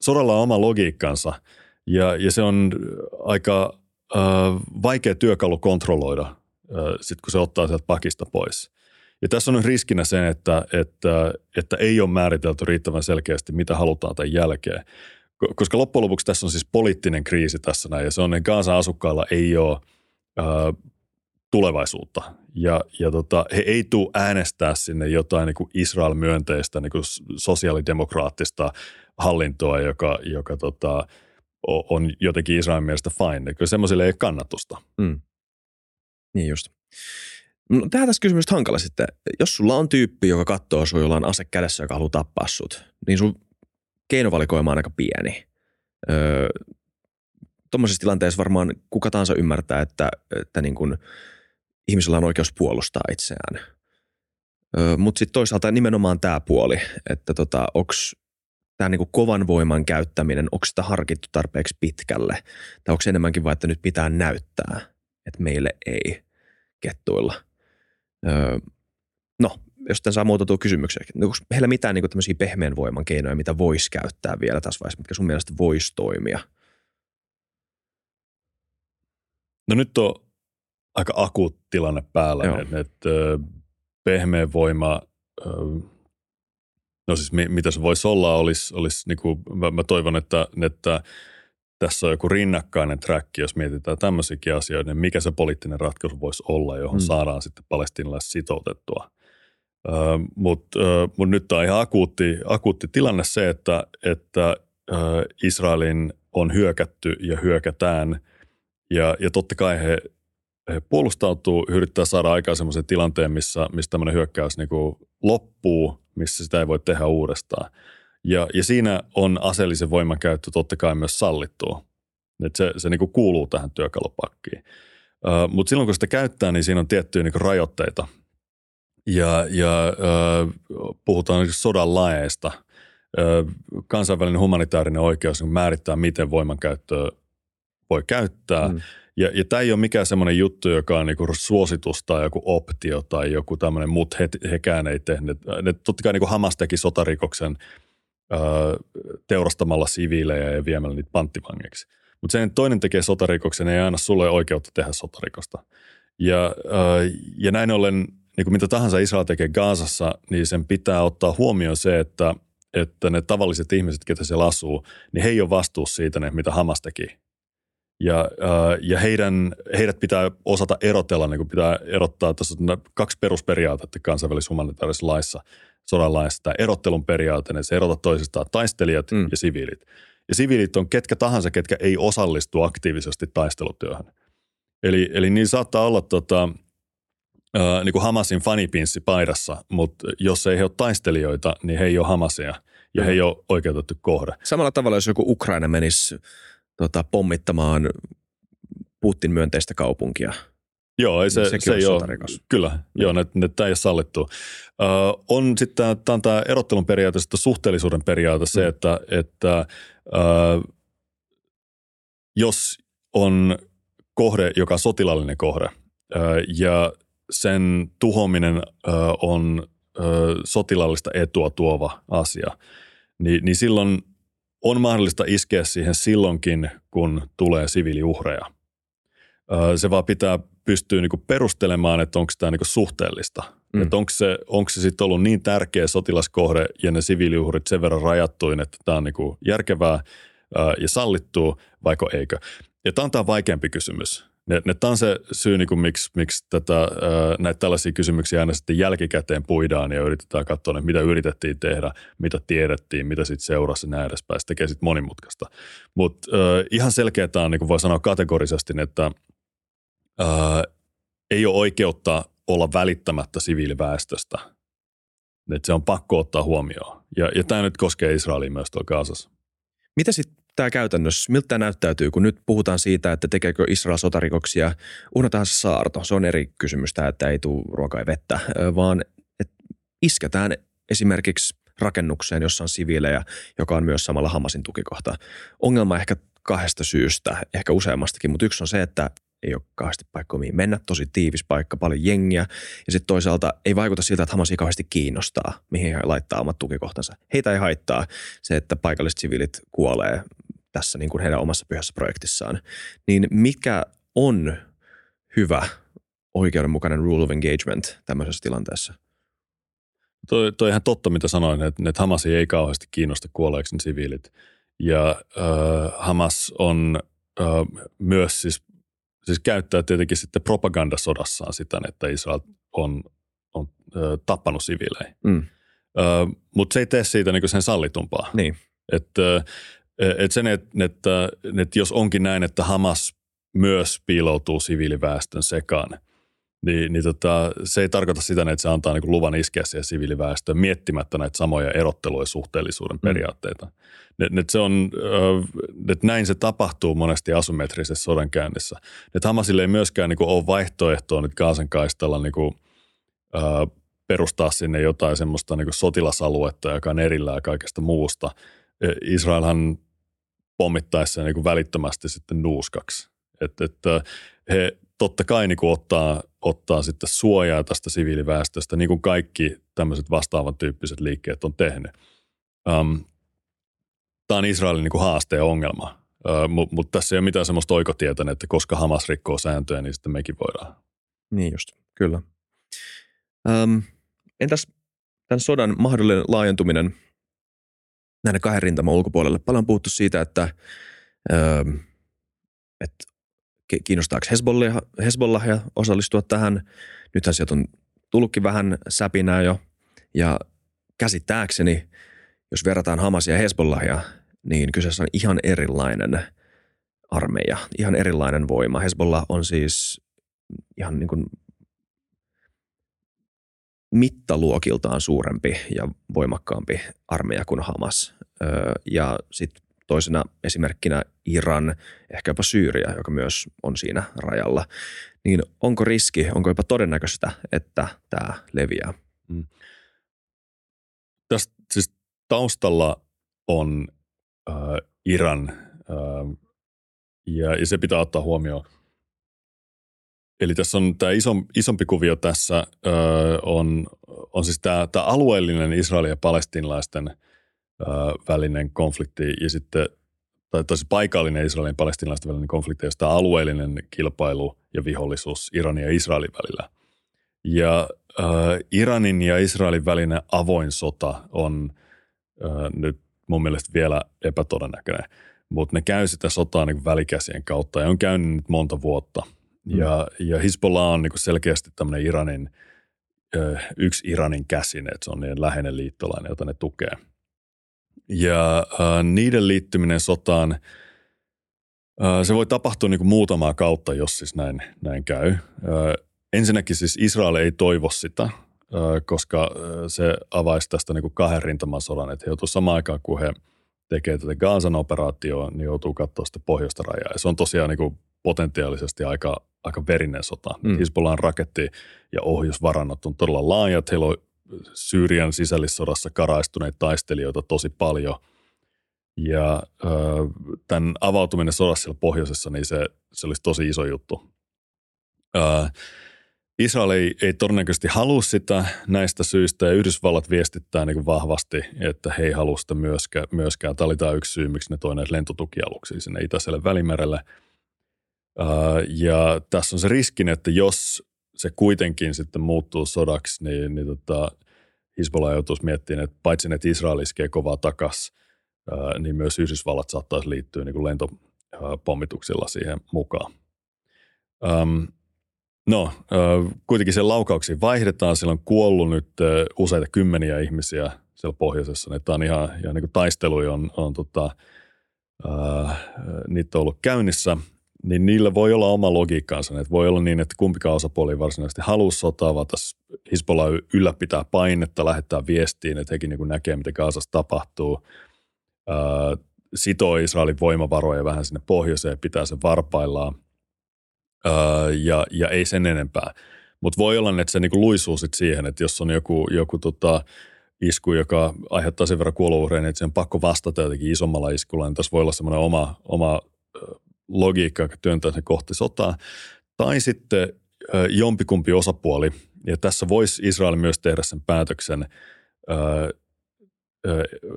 sodalla on oma logiikkansa ja, ja se on aika äh, vaikea työkalu kontrolloida, äh, sit kun se ottaa sieltä pakista pois. Ja tässä on riskinä se, että, että, että ei ole määritelty riittävän selkeästi, mitä halutaan tämän jälkeen. Koska loppujen lopuksi tässä on siis poliittinen kriisi tässä näin, ja se on, että Gaasan asukkailla ei ole äh, tulevaisuutta. Ja, ja tota, he ei tule äänestää sinne jotain niin Israel-myönteistä niin sosiaalidemokraattista hallintoa, joka, joka tota, on jotenkin Israelin mielestä fine. Kyllä semmoisille ei kannatusta. Mm.
Niin just. No, tehdään tässä kysymys hankala sitten. Jos sulla on tyyppi, joka katsoo sun, jolla on ase kädessä, joka haluaa tappaa sut, niin sun keinovalikoima on aika pieni. Öö, Tuommoisessa tilanteessa varmaan kuka tahansa ymmärtää, että, että niin kun ihmisellä on oikeus puolustaa itseään. Mutta sitten toisaalta nimenomaan tämä puoli, että tota, onko tämä niinku kovan voiman käyttäminen, onko sitä harkittu tarpeeksi pitkälle? Tai onko enemmänkin vain, että nyt pitää näyttää, että meille ei kettuilla? Öö, no, jos tämän saa muotoiltua kysymyksiä, niin onko heillä mitään niin tämmöisiä pehmeän voiman keinoja, mitä voisi käyttää vielä tässä vaiheessa, mitkä sun mielestä voisi toimia?
No nyt on aika akuutti tilanne päällä, Joo. että, että pehmeä voima, no siis mitä se voisi olla, olisi, olisi niin kuin, mä, mä toivon, että, että tässä on joku rinnakkainen track, jos mietitään tämmöisiäkin asioita, niin mikä se poliittinen ratkaisu voisi olla, johon mm. saadaan sitten palestinalaiset sitoutettua. Mutta mut nyt on ihan akuutti, akuutti tilanne se, että, että Israelin on hyökätty ja hyökätään. Ja, ja totta kai he, he puolustautuu, yrittää saada aikaan semmoisen tilanteen, missä, missä tämmöinen hyökkäys niin kuin loppuu, missä sitä ei voi tehdä uudestaan. Ja, ja siinä on aseellisen voiman käyttö totta kai myös sallittua. Et se se niin kuin kuuluu tähän työkalupakkiin. Uh, Mutta silloin kun sitä käyttää, niin siinä on tiettyjä niin rajoitteita. Ja, ja uh, puhutaan niin sodan laeista. Uh, kansainvälinen humanitaarinen oikeus niin määrittää, miten voimankäyttöä voi käyttää. Mm. Ja, ja tämä ei ole mikään semmoinen juttu, joka on niinku suositus tai joku optio tai joku tämmöinen, mutta he, hekään ei tehnyt. Ne, totta kai niinku Hamas teki sotarikoksen – teurastamalla siviilejä ja viemällä niitä panttivangeiksi. Mutta sen toinen tekee sotarikoksen, ei aina sulle oikeutta tehdä sotarikosta. Ja, ja näin ollen, niin kuin mitä tahansa Israel tekee Gaasassa, niin sen pitää ottaa huomioon se, että, että ne tavalliset ihmiset, ketä siellä asuu, niin he ei ole vastuussa siitä, mitä Hamas teki. Ja, ja heidän, heidät pitää osata erotella, niin kuin pitää erottaa, tässä on kaksi perusperiaatetta kansainvälisessä humanitaarisessa laissa – sodan laissa tämä erottelun periaate, että se erota toisistaan taistelijat mm. ja siviilit. Ja siviilit on ketkä tahansa, ketkä ei osallistu aktiivisesti taistelutyöhön. Eli, eli niin saattaa olla tota, äh, niin kuin Hamasin fanipinssi paidassa, mutta jos ei he ole taistelijoita, niin he ei ole Hamasia ja mm. he ei ole oikeutettu kohde.
Samalla tavalla, jos joku Ukraina menisi pommittamaan Putin myönteistä kaupunkia –
Joo, ei se, niin se ei ole, kyllä, niin. joo, ne, ne, tämä ei ole sallittu. Ö, on sitten tämä, tämä erottelun periaate, sitten suhteellisuuden periaate se, mm. että, että ö, jos on kohde, joka on sotilallinen kohde ö, ja sen tuhoaminen ö, on ö, sotilallista etua tuova asia, niin, niin silloin on mahdollista iskeä siihen silloinkin, kun tulee siviiliuhreja. Se vaan pitää pystyy niinku perustelemaan, että onko tämä niinku suhteellista. Mm. Että onko se, onko se sitten ollut niin tärkeä sotilaskohde ja ne siviiliuhrit sen verran rajattuin, että tämä on niinku järkevää ää, ja sallittua, vaiko eikö. Ja tämä on tämä vaikeampi kysymys. Ne, tämä on se syy, niin kuin miksi, miksi tätä, näitä tällaisia kysymyksiä aina sitten jälkikäteen puidaan ja yritetään katsoa, että mitä yritettiin tehdä, mitä tiedettiin, mitä sitten seurasi näin edespäin. Se tekee sitten monimutkaista. Mutta ihan selkeää on, niin kuin voi sanoa kategorisesti, että – ää, ei ole oikeutta olla välittämättä siviiliväestöstä. Että se on pakko ottaa huomioon. Ja, ja tämä nyt koskee Israelia myös tuolla Kaasassa.
Mitä sitten tämä käytännössä, miltä tämä näyttäytyy, kun nyt puhutaan siitä, että tekeekö Israel sotarikoksia, unohdetaan saarto, se on eri kysymys tämä, että ei tule ruokaa ja vettä, vaan että isketään esimerkiksi rakennukseen, jossa on siviilejä, joka on myös samalla Hamasin tukikohta. Ongelma ehkä kahdesta syystä, ehkä useammastakin, mutta yksi on se, että ei ole kauheasti paikkoja mihin mennä, tosi tiivis paikka, paljon jengiä. Ja sitten toisaalta ei vaikuta siltä, että Hamas ei kauheasti kiinnostaa, mihin he laittaa omat tukikohtansa. Heitä ei haittaa se, että paikalliset siviilit kuolee tässä niin kuin heidän omassa pyhässä projektissaan. Niin mikä on hyvä oikeudenmukainen rule of engagement tämmöisessä tilanteessa?
Toi, toi ihan totta, mitä sanoin, että, että Hamas ei kauheasti kiinnosta kuolleeksi siviilit. Ja äh, Hamas on äh, myös siis siis käyttää tietenkin sitten propagandasodassaan sitä, että Israel on, on ö, tappanut siviilejä. Mm. Mutta se ei tee siitä niin sen sallitumpaa.
Niin.
Että et sen, että, että, että jos onkin näin, että Hamas myös piiloutuu siviiliväestön sekaan, niin, niin tota, se ei tarkoita sitä, että se antaa niin luvan iskeä siihen siviiliväestöön miettimättä näitä samoja erotteluja ja suhteellisuuden mm. periaatteita. Mm. Et se on, että näin se tapahtuu monesti asymmetrisessä sodankäynnissä. Että Hamasille ei myöskään niin kuin ole vaihtoehtoa nyt Gaasan kaistalla niin kuin, äh, perustaa sinne jotain semmoista niin kuin sotilasaluetta, joka on erillään kaikesta muusta. Israelhan pommittaessa niin kuin välittömästi sitten nuuskaksi. Että, että he totta kai niin kuin ottaa, ottaa sitten suojaa tästä siviiliväestöstä, niin kuin kaikki tämmöiset vastaavan tyyppiset liikkeet on tehnyt. Um, Tämä on Israelin niin kuin haaste ja ongelma, uh, mutta mut tässä ei ole mitään semmoista oikotietä, että koska Hamas rikkoo sääntöjä, niin sitten mekin voidaan.
Niin just, kyllä. Um, entäs tämän sodan mahdollinen laajentuminen näiden kahden rintaman ulkopuolelle? Paljon on puhuttu siitä, että, um, että kiinnostaako Hezbollah, Hezbollah ja osallistua tähän. Nythän sieltä on tullutkin vähän säpinää jo. Ja käsittääkseni, jos verrataan Hamasia ja Hezbollahia, niin kyseessä on ihan erilainen armeija, ihan erilainen voima. Hezbollah on siis ihan niin kuin mittaluokiltaan suurempi ja voimakkaampi armeija kuin Hamas. Ja sitten toisena esimerkkinä Iran, ehkä jopa Syyria, joka myös on siinä rajalla. Niin onko riski, onko jopa todennäköistä, että tämä leviää? Mm.
Tästä siis taustalla on äh, Iran äh, ja, ja se pitää ottaa huomioon. Eli tässä on tämä iso, isompi kuvio tässä äh, on, on siis tämä, tämä alueellinen Israelin ja palestinlaisten – välinen konflikti ja sitten tai tosi paikallinen Israelin ja palestinalaisten välinen konflikti, josta alueellinen kilpailu ja vihollisuus Iranin ja Israelin välillä. Ja äh, Iranin ja Israelin välinen avoin sota on äh, nyt mun mielestä vielä epätodennäköinen, mutta ne käy sitä sotaa niin välikäsien kautta ja on käynyt nyt monta vuotta. Mm. Ja, ja Hezbollah on niin selkeästi tämmöinen Iranin, yksi Iranin käsin, että se on niin läheinen liittolainen, jota ne tukee – ja äh, niiden liittyminen sotaan, äh, se voi tapahtua niin kuin muutamaa kautta, jos siis näin, näin käy. Äh, ensinnäkin siis Israel ei toivo sitä, äh, koska se avaisi tästä niin kuin kahden rintaman sodan, että he joutuu samaan aikaan, kun he tekee tätä Gaasan operaatioa, niin joutuu katsoa sitä pohjoista rajaa. Ja se on tosiaan niin kuin potentiaalisesti aika, aika verinen sota. Mm. Hezbollan raketti- ja ohjusvarannot on todella laajat. Heillä on Syyrian sisällissodassa karaistuneita taistelijoita tosi paljon. Ja ö, tämän avautuminen sodassa siellä pohjoisessa, niin se, se olisi tosi iso juttu. Ö, Israel ei, ei todennäköisesti halua sitä näistä syistä ja Yhdysvallat viestittää niin vahvasti, että he ei halua sitä myöskään. myöskään. Tämä oli tämä yksi syy, miksi ne toi näitä lentotukialuksia sinne Itäiselle välimerelle. Ja tässä on se riskin, että jos se kuitenkin sitten muuttuu sodaksi, niin, niin tota, Hisbollah joutuisi miettimään, että paitsi että Israel iskee kovaa takas, ää, niin myös Yhdysvallat saattaisi liittyä niin kuin lentopommituksilla siihen mukaan. Um, no, äh, kuitenkin sen laukauksiin vaihdetaan. Siellä on kuollut nyt äh, useita kymmeniä ihmisiä siellä pohjoisessa. Tämä on ihan, ihan niin kuin taistelu on, on tota, äh, niitä on ollut käynnissä – niin niillä voi olla oma logiikkaansa. Että voi olla niin, että kumpikaan osapuoli varsinaisesti halua sotaa, vaan tässä Hisbollah ylläpitää painetta, lähettää viestiin, että hekin niin näkee, mitä Kaasassa tapahtuu. Ää, sitoo Israelin voimavaroja vähän sinne pohjoiseen, pitää sen varpaillaan ää, ja, ja ei sen enempää. Mutta voi olla, että se niinku luisuu sit siihen, että jos on joku, joku tota, isku, joka aiheuttaa sen verran kuolouhreja, niin että se on pakko vastata jotenkin isommalla iskulla, niin tässä voi olla semmoinen oma, oma logiikka, joka työntää sen kohti sotaa, tai sitten jompikumpi osapuoli, ja tässä voisi Israel myös tehdä sen päätöksen,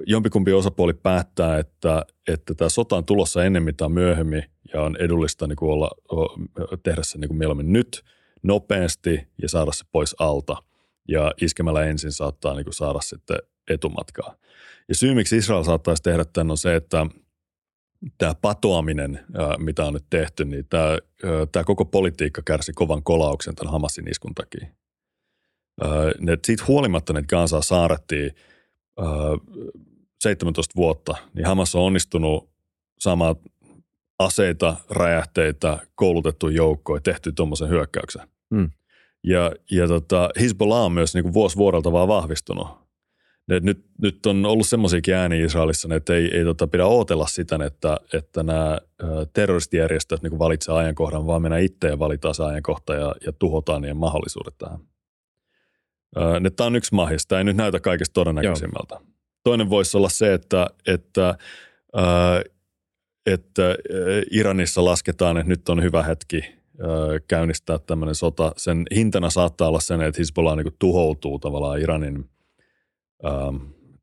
jompikumpi osapuoli päättää, että, että tämä sota on tulossa ennemmin tai myöhemmin ja on edullista niin kuin olla, tehdä se niin kuin mieluummin nyt nopeasti ja saada se pois alta. Ja iskemällä ensin saattaa niin kuin saada sitten etumatkaa. Ja syy, miksi Israel saattaisi tehdä tämän on se, että tämä patoaminen, mitä on nyt tehty, niin tämä, tämä koko politiikka kärsi kovan kolauksen tämän Hamasin iskun takia. Ne, siitä huolimatta että Gansaa saarettiin 17 vuotta, niin Hamas on onnistunut saamaan aseita, räjähteitä, koulutettu joukkoja, tehty tuommoisen hyökkäyksen. Mm. Ja, ja tota, Hezbollah on myös niin kuin vuosi vuodelta vaan vahvistunut. Et nyt, nyt on ollut semmoisiakin ääniä Israelissa, että ei, ei tota pidä ootella sitä, että, että nämä terroristijärjestöt niin valitsee ajankohdan, vaan mennään itse ja valitaan se ajankohta ja, ja tuhotaan niiden mahdollisuudet tähän. Tämä on yksi mahis. Tämä ei nyt näytä kaikista todennäköisimmältä. Joo. Toinen voisi olla se, että, että, että Iranissa lasketaan, että nyt on hyvä hetki käynnistää tämmöinen sota. Sen hintana saattaa olla sen, että Hezbollah niin tuhoutuu tavallaan Iranin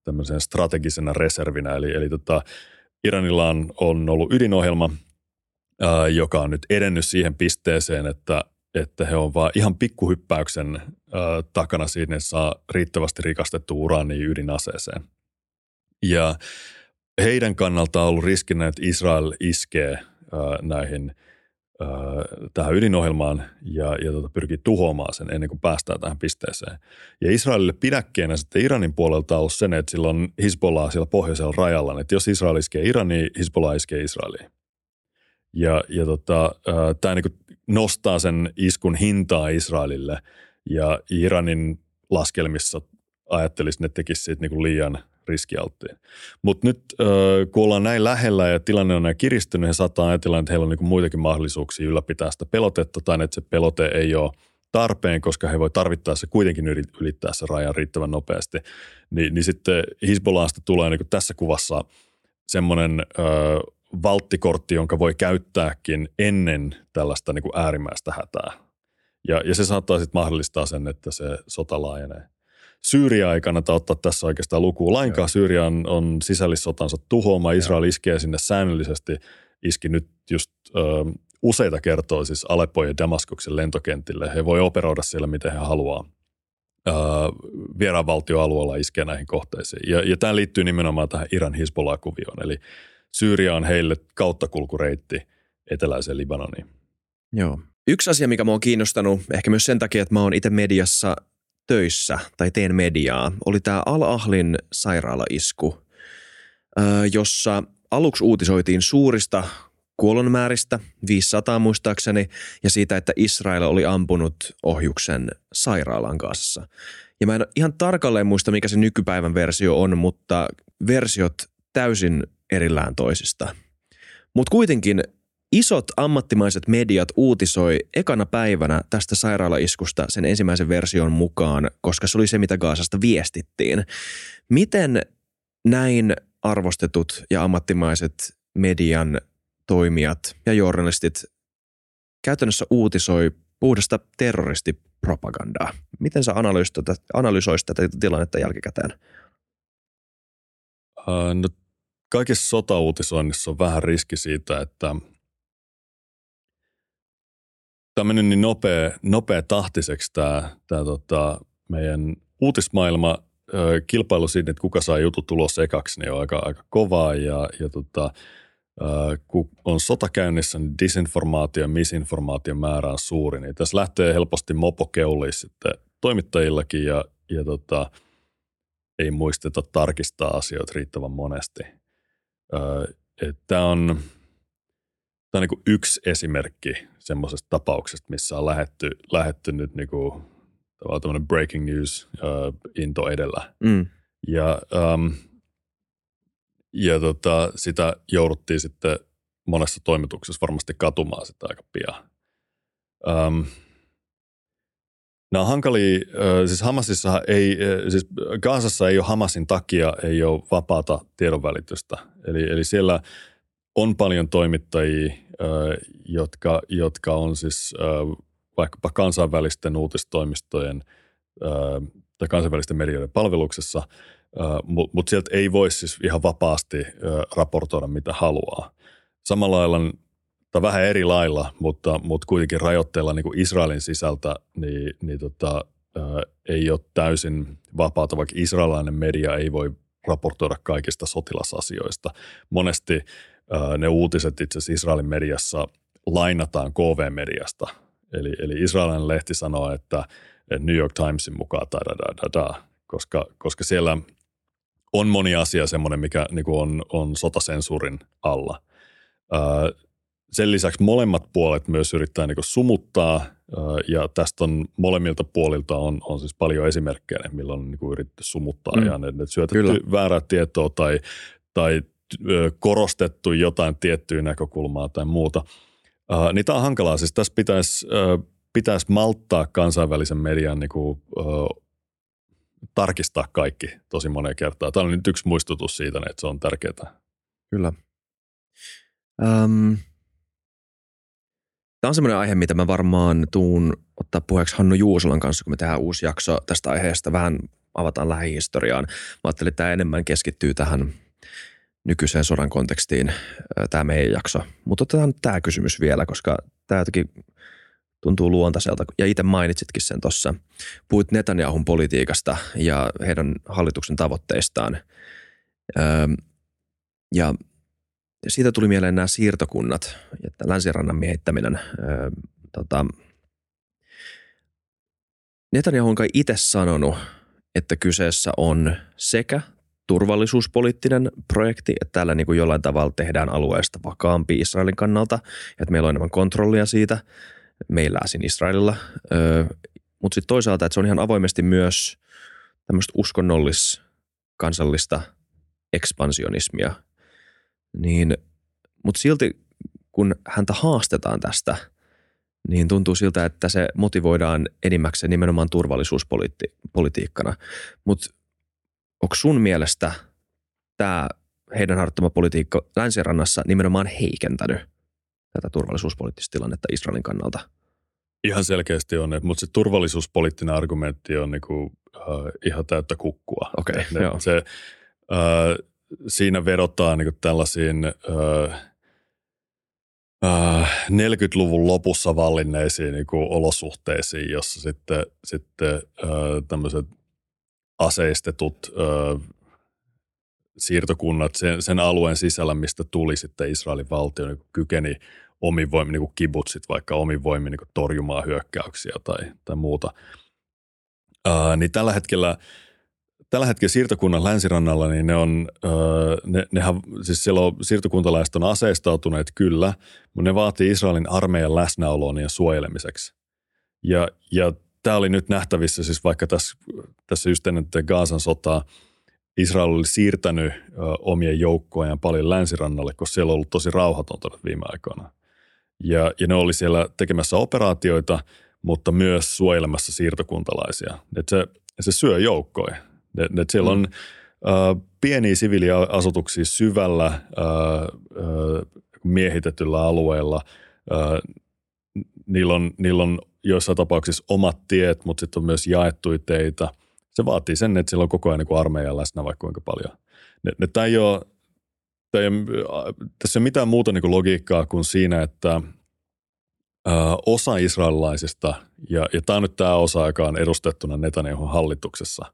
tämmöisen strategisena reservinä. Eli, eli tota, Iranilla on, on ollut ydinohjelma, joka on nyt edennyt siihen pisteeseen, että, että he on vaan ihan pikkuhyppäyksen takana siinä, että saa riittävästi rikastettu urania ydinaseeseen. Ja heidän kannalta on ollut riskinä, että Israel iskee näihin – tähän ydinohjelmaan ja, ja tota, pyrkii tuhoamaan sen ennen kuin päästään tähän pisteeseen. Ja Israelille pidäkkeenä sitten Iranin puolelta on ollut sen, että sillä on Hezbollah siellä pohjoisella rajalla. Että jos Israel iskee Iraniin, Hezbollah iskee Israeliin. Ja, ja tota, tämä niin nostaa sen iskun hintaa Israelille ja Iranin laskelmissa ajattelisi, että ne tekisi siitä niin liian riskialttiin. Mutta nyt kun ollaan näin lähellä ja tilanne on näin kiristynyt, he saattaa ajatella, että heillä on niin muitakin mahdollisuuksia ylläpitää sitä pelotetta tai että se pelote ei ole tarpeen, koska he voi tarvittaessa kuitenkin ylittää se rajan riittävän nopeasti. Ni, niin sitten Hezbollahsta tulee niin tässä kuvassa semmoinen valttikortti, jonka voi käyttääkin ennen tällaista niin äärimmäistä hätää. Ja, ja se saattaa sitten mahdollistaa sen, että se sota laajenee. Syyria ei kannata ottaa tässä oikeastaan lukuun lainkaan. Syyria on, on sisällissotansa tuhoama. Israel iskee sinne säännöllisesti. Iski nyt just ö, useita kertoja siis Aleppo ja Damaskoksen lentokentille. He voi operoida siellä miten he haluaa. Ö, vieraanvaltioalueella iskee näihin kohteisiin. Ja, ja tämä liittyy nimenomaan tähän Iran Hezbollah-kuvioon. Eli Syyria on heille kauttakulkureitti eteläiseen Libanoniin.
Joo. Yksi asia, mikä mua on kiinnostanut, ehkä myös sen takia, että mä oon itse mediassa töissä tai teen mediaa, oli tämä Al-Ahlin sairaalaisku, jossa aluksi uutisoitiin suurista kuolonmääristä, 500 muistaakseni, ja siitä, että Israel oli ampunut ohjuksen sairaalan kanssa. Ja mä en ihan tarkalleen muista, mikä se nykypäivän versio on, mutta versiot täysin erillään toisista. Mutta kuitenkin Isot ammattimaiset mediat uutisoi ekana päivänä tästä sairaalaiskusta sen ensimmäisen version mukaan, koska se oli se, mitä Gaasasta viestittiin. Miten näin arvostetut ja ammattimaiset median toimijat ja journalistit käytännössä uutisoi puhdasta terroristipropagandaa? Miten sä analysoisit tätä tilannetta jälkikäteen?
Uh, no, kaikessa sotauutisoinnissa on vähän riski siitä, että – tämä on mennyt niin nopea, nopea tahtiseksi tämä, tämä tota, meidän uutismaailma. Kilpailu siitä, että kuka saa jutut tulos ekaksi, niin on aika, aika kovaa ja, ja tota, kun on sota käynnissä, niin disinformaatio ja misinformaation määrä on suuri. Niin tässä lähtee helposti mopokeuli sitten toimittajillakin ja, ja tota, ei muisteta tarkistaa asioita riittävän monesti. Tämä on, tämä on niin yksi esimerkki semmoisesta tapauksesta, missä on lähetty, lähetty nyt niin kuin, tavallaan breaking news uh, into edellä. Mm. Ja, um, ja tota, sitä jouduttiin sitten monessa toimituksessa varmasti katumaan sitä aika pian. Um, Nämä on hankalia, siis Hamasissa ei, siis Gaasassa ei ole Hamasin takia ei ole vapaata tiedonvälitystä. Eli, eli siellä on paljon toimittajia, jotka, jotka on siis vaikkapa kansainvälisten uutistoimistojen tai kansainvälisten medioiden palveluksessa, mutta mut sieltä ei voi siis ihan vapaasti raportoida mitä haluaa. Samalla lailla, tai vähän eri lailla, mutta, mutta kuitenkin rajoitteilla niin kuin Israelin sisältä, niin, niin tota, ei ole täysin vapaata, vaikka israelilainen media ei voi raportoida kaikista sotilasasioista. Monesti ne uutiset itse asiassa Israelin mediassa lainataan KV-mediasta. Eli, eli Israelin lehti sanoo, että, New York Timesin mukaan da, da, da, da, koska, koska siellä on moni asia semmoinen, mikä niin on, on sotasensuurin alla. Sen lisäksi molemmat puolet myös yrittää niin sumuttaa ja tästä on molemmilta puolilta on, on siis paljon esimerkkejä, milloin on niin yritetty sumuttaa mm. ja ne, ne syötetty Kyllä. väärää tietoa tai, tai korostettu jotain tiettyä näkökulmaa tai muuta. Tämä on hankalaa. Siis tässä pitäisi, pitäisi malttaa kansainvälisen median niin kuin, tarkistaa kaikki tosi moneen kertaan. Tämä on nyt yksi muistutus siitä, että se on tärkeää.
Kyllä. Um, Tämä on semmoinen aihe, mitä mä varmaan tuun ottaa puheeksi Hannu Juusolan kanssa, kun me tehdään uusi jakso tästä aiheesta. Vähän avataan lähihistoriaan. Mä ajattelin, että tämä enemmän keskittyy tähän nykyiseen sodan kontekstiin tämä meidän jakso. Mutta otetaan tämä kysymys vielä, koska tämä jotenkin tuntuu luontaiselta. Ja itse mainitsitkin sen tuossa. Puhuit Netanyahun politiikasta ja heidän hallituksen tavoitteistaan. ja siitä tuli mieleen nämä siirtokunnat, että länsirannan miehittäminen. tota, Netanyahu on kai itse sanonut, että kyseessä on sekä turvallisuuspoliittinen projekti, että täällä niin kuin jollain tavalla tehdään alueesta vakaampi Israelin kannalta, että meillä on enemmän kontrollia siitä, meillä siinä Israelilla, mutta sitten toisaalta, että se on ihan avoimesti myös tämmöistä uskonnollis kansallista ekspansionismia, niin, mutta silti kun häntä haastetaan tästä, niin tuntuu siltä, että se motivoidaan enimmäkseen nimenomaan turvallisuuspolitiikkana. Mutta onko sun mielestä tämä heidän harjoittama politiikka länsirannassa nimenomaan heikentänyt tätä turvallisuuspoliittista tilannetta Israelin kannalta?
Ihan selkeästi on, mutta se turvallisuuspoliittinen argumentti on niinku, uh, ihan täyttä kukkua.
Okay, ne, joo.
Se, uh, siinä vedotaan niinku tällaisiin uh, 40-luvun lopussa vallinneisiin niinku olosuhteisiin, jossa sitten, sitten uh, tämmöiset aseistetut ö, siirtokunnat sen, sen alueen sisällä, mistä tuli sitten Israelin valtio, niin kykeni omin voimin, niin kibutsit vaikka omin voimin niin torjumaan hyökkäyksiä tai, tai muuta. Ää, niin tällä hetkellä, tällä hetkellä siirtokunnan länsirannalla, niin ne on, ää, ne, nehän, siis siellä on, siirtokuntalaiset on aseistautuneet kyllä, mutta ne vaatii Israelin armeijan läsnäoloa niiden suojelemiseksi. Ja, ja tämä oli nyt nähtävissä siis vaikka tässä, tässä just ennen Gaasan sotaa, Israel oli siirtänyt ö, omien joukkojaan paljon länsirannalle, koska siellä on ollut tosi rauhatonta viime aikoina. Ja, ja ne oli siellä tekemässä operaatioita, mutta myös suojelemassa siirtokuntalaisia. Et se, se syö joukkoja. Et, et siellä on mm. ö, pieniä siviiliasutuksia syvällä ö, ö, miehitetyllä alueella. Ö, niillä on, niillä on joissain tapauksissa omat tiet, mutta sitten on myös jaettuja teitä. Se vaatii sen, että siellä on koko ajan niin armeija läsnä vaikka kuinka paljon. Ne, ne, tämä ei ole, tämä ei ole, tässä ei ole mitään muuta niin kuin logiikkaa kuin siinä, että ö, osa israelilaisista, ja, ja tämä on nyt tämä osa, joka on edustettuna Netanyahun hallituksessa,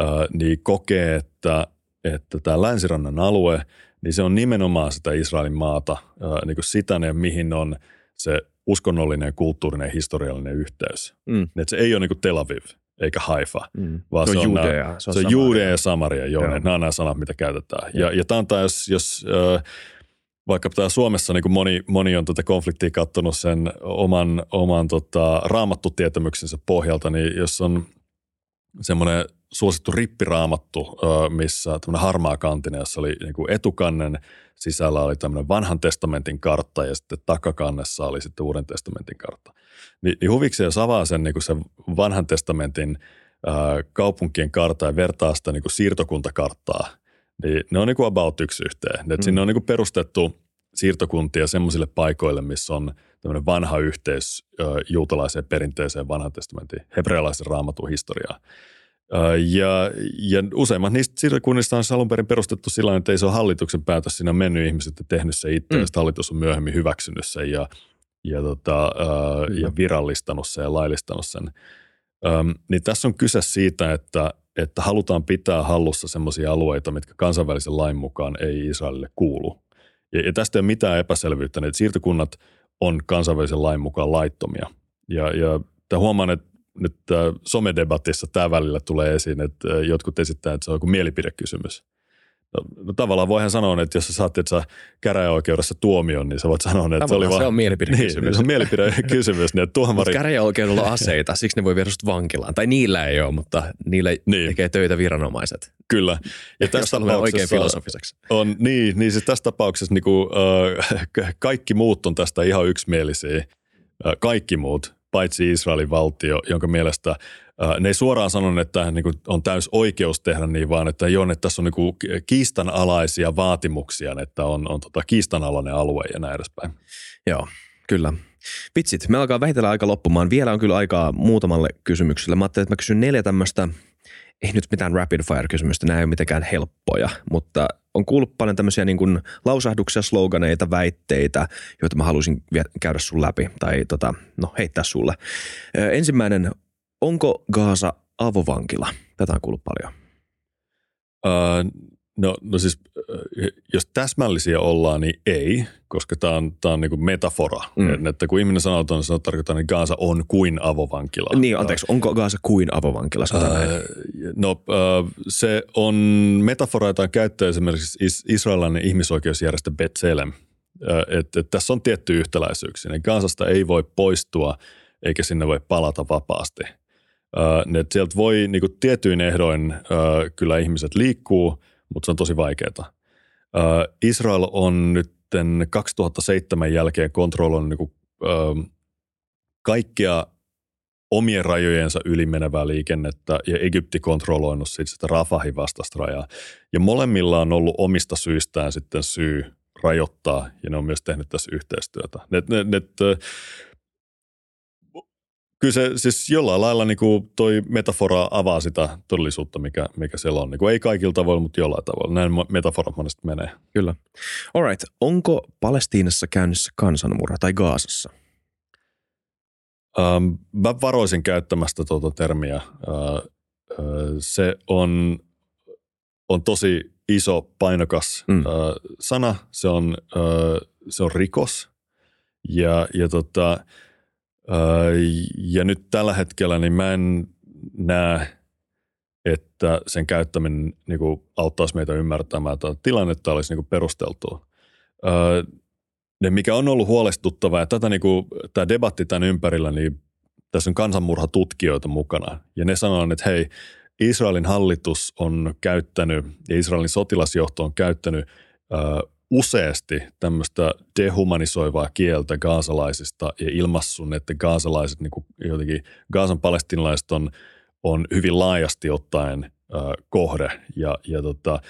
ö, niin kokee, että, että tämä länsirannan alue, niin se on nimenomaan sitä Israelin maata, ö, niin kuin sitä ne, mihin on se uskonnollinen, kulttuurinen, historiallinen yhteys. Mm. Että se ei ole niin Tel Aviv eikä Haifa, mm. vaan se, on, Judea. Se on, se on Judea ja Samaria, joo, joo. nämä on nämä sanat, mitä käytetään. Ja, ja tämä on tämä, jos, jos äh, vaikka tämä Suomessa niin kuin moni, moni on tätä konfliktia katsonut sen oman, oman tota, raamattutietämyksensä pohjalta, niin jos on semmoinen suosittu rippiraamattu, missä tämmöinen harmaa kantinen, jossa oli niin kuin etukannen sisällä oli tämmöinen vanhan testamentin kartta ja sitten takakannessa oli sitten uuden testamentin kartta. Ni, niin huvikseen jos avaa sen, niin kuin sen vanhan testamentin ää, kaupunkien kartta ja vertaa sitä niin kuin siirtokuntakarttaa, niin ne on niin kuin about yksi yhteen. Mm. Sinne on niin kuin perustettu siirtokuntia semmoisille paikoille, missä on tämmöinen vanha yhteys juutalaiseen perinteeseen vanhan testamentin hebrealaisen raamatun historiaa. Ja, ja useimmat niistä siirtokunnista on alun perin perustettu sillä että ei se ole hallituksen päätös, siinä on mennyt ihmiset ja tehnyt se itse, mm. ja hallitus on myöhemmin hyväksynyt sen ja, ja, tota, mm. ja virallistanut sen ja laillistanut sen. Um, niin tässä on kyse siitä, että, että halutaan pitää hallussa sellaisia alueita, mitkä kansainvälisen lain mukaan ei Israelille kuulu. Ja, ja tästä ei ole mitään epäselvyyttä, että siirtokunnat on kansainvälisen lain mukaan laittomia. Ja, ja huomaan, että nyt somedebatissa tämä välillä tulee esiin, että jotkut esittävät, että se on joku mielipidekysymys. No, no tavallaan voihan sanoa, että jos sä saat että sä käräjäoikeudessa tuomion, niin sä voit sanoa, että
se
oli
vaan... se on mielipidekysymys.
Niin, se on mielipidekysymys. niin, tuomari...
käräjäoikeudella on aseita, siksi ne voi viedä vankilaan. Tai niillä ei ole, mutta niillä niin. tekee töitä viranomaiset.
Kyllä.
Ja tässä tapauksessa oikein filosofiseksi.
On, niin, niin siis tässä tapauksessa niin kuin, äh, kaikki muut on tästä ihan yksimielisiä. Äh, kaikki muut, paitsi Israelin valtio, jonka mielestä ne ei suoraan sano, että niin kuin on täys oikeus tehdä niin, vaan että joo, että tässä on niin kiistanalaisia vaatimuksia, että on, on tota kiistanalainen alue ja näin edespäin.
Joo, kyllä. Vitsit, me alkaa vähitellen aika loppumaan. Vielä on kyllä aikaa muutamalle kysymykselle. Mä ajattelin, että mä kysyn neljä tämmöistä, ei nyt mitään rapid fire kysymystä, nämä ei ole mitenkään helppoja, mutta on kuullut paljon tämmöisiä niin kuin lausahduksia, sloganeita, väitteitä, joita mä haluaisin käydä sun läpi tai tota, no, heittää sulle. Ensimmäinen Onko Gaasa avovankila? Tätä on kuullut paljon.
Uh, no, no siis, jos täsmällisiä ollaan, niin ei, koska tämä on, tää on niinku metafora. Mm. Että kun ihminen sanoo, että se tarkoittaa, että Gaasa on kuin avovankila.
Niin, anteeksi, onko Gaasa kuin avovankila? Uh,
no, uh, se on metafora, jota on käyttää esimerkiksi israelilainen ihmisoikeusjärjestö Betselem. Uh, että et tässä on tietty yhtäläisyyksiä. Gaasasta ei voi poistua eikä sinne voi palata vapaasti – ne, sieltä voi niin kuin tietyin ehdoin kyllä ihmiset liikkuu, mutta se on tosi vaikeaa. Israel on nyt 2007 jälkeen kontrolloinut niin kuin, kaikkea omien rajojensa yli menevää liikennettä ja Egypti kontrolloinut sitten sitä Rafahin vastaista rajaa. Ja molemmilla on ollut omista syistään sitten syy rajoittaa ja ne on myös tehnyt tässä yhteistyötä. Ne, ne, ne, kyllä se siis jollain lailla niin kuin toi metafora avaa sitä todellisuutta, mikä, mikä siellä on. Niin kuin ei kaikilla tavoilla, mutta jollain tavalla. Näin metaforat monesti menee.
Kyllä. Alright. Onko Palestiinassa käynnissä kansanmurha tai Gaasassa?
Ähm, mä varoisin käyttämästä tuota termiä. Äh, äh, se on, on tosi iso, painokas mm. äh, sana. Se on, äh, se on rikos. Ja, ja tota, ja nyt tällä hetkellä niin mä en näe, että sen käyttäminen niin kuin auttaisi meitä ymmärtämään, että tilannetta olisi niin kuin perusteltua. Ne, mikä on ollut huolestuttavaa, ja tätä, niin kuin, tämä debatti tämän ympärillä, niin tässä on kansanmurhatutkijoita mukana. Ja ne sanoo, että hei, Israelin hallitus on käyttänyt ja Israelin sotilasjohto on käyttänyt useasti tämmöistä dehumanisoivaa kieltä gaasalaisista ja ilmassun, että gaasalaiset, niin kuin jotenkin Gaasan palestinalaiset on, on hyvin laajasti ottaen äh, kohde ja, ja tota,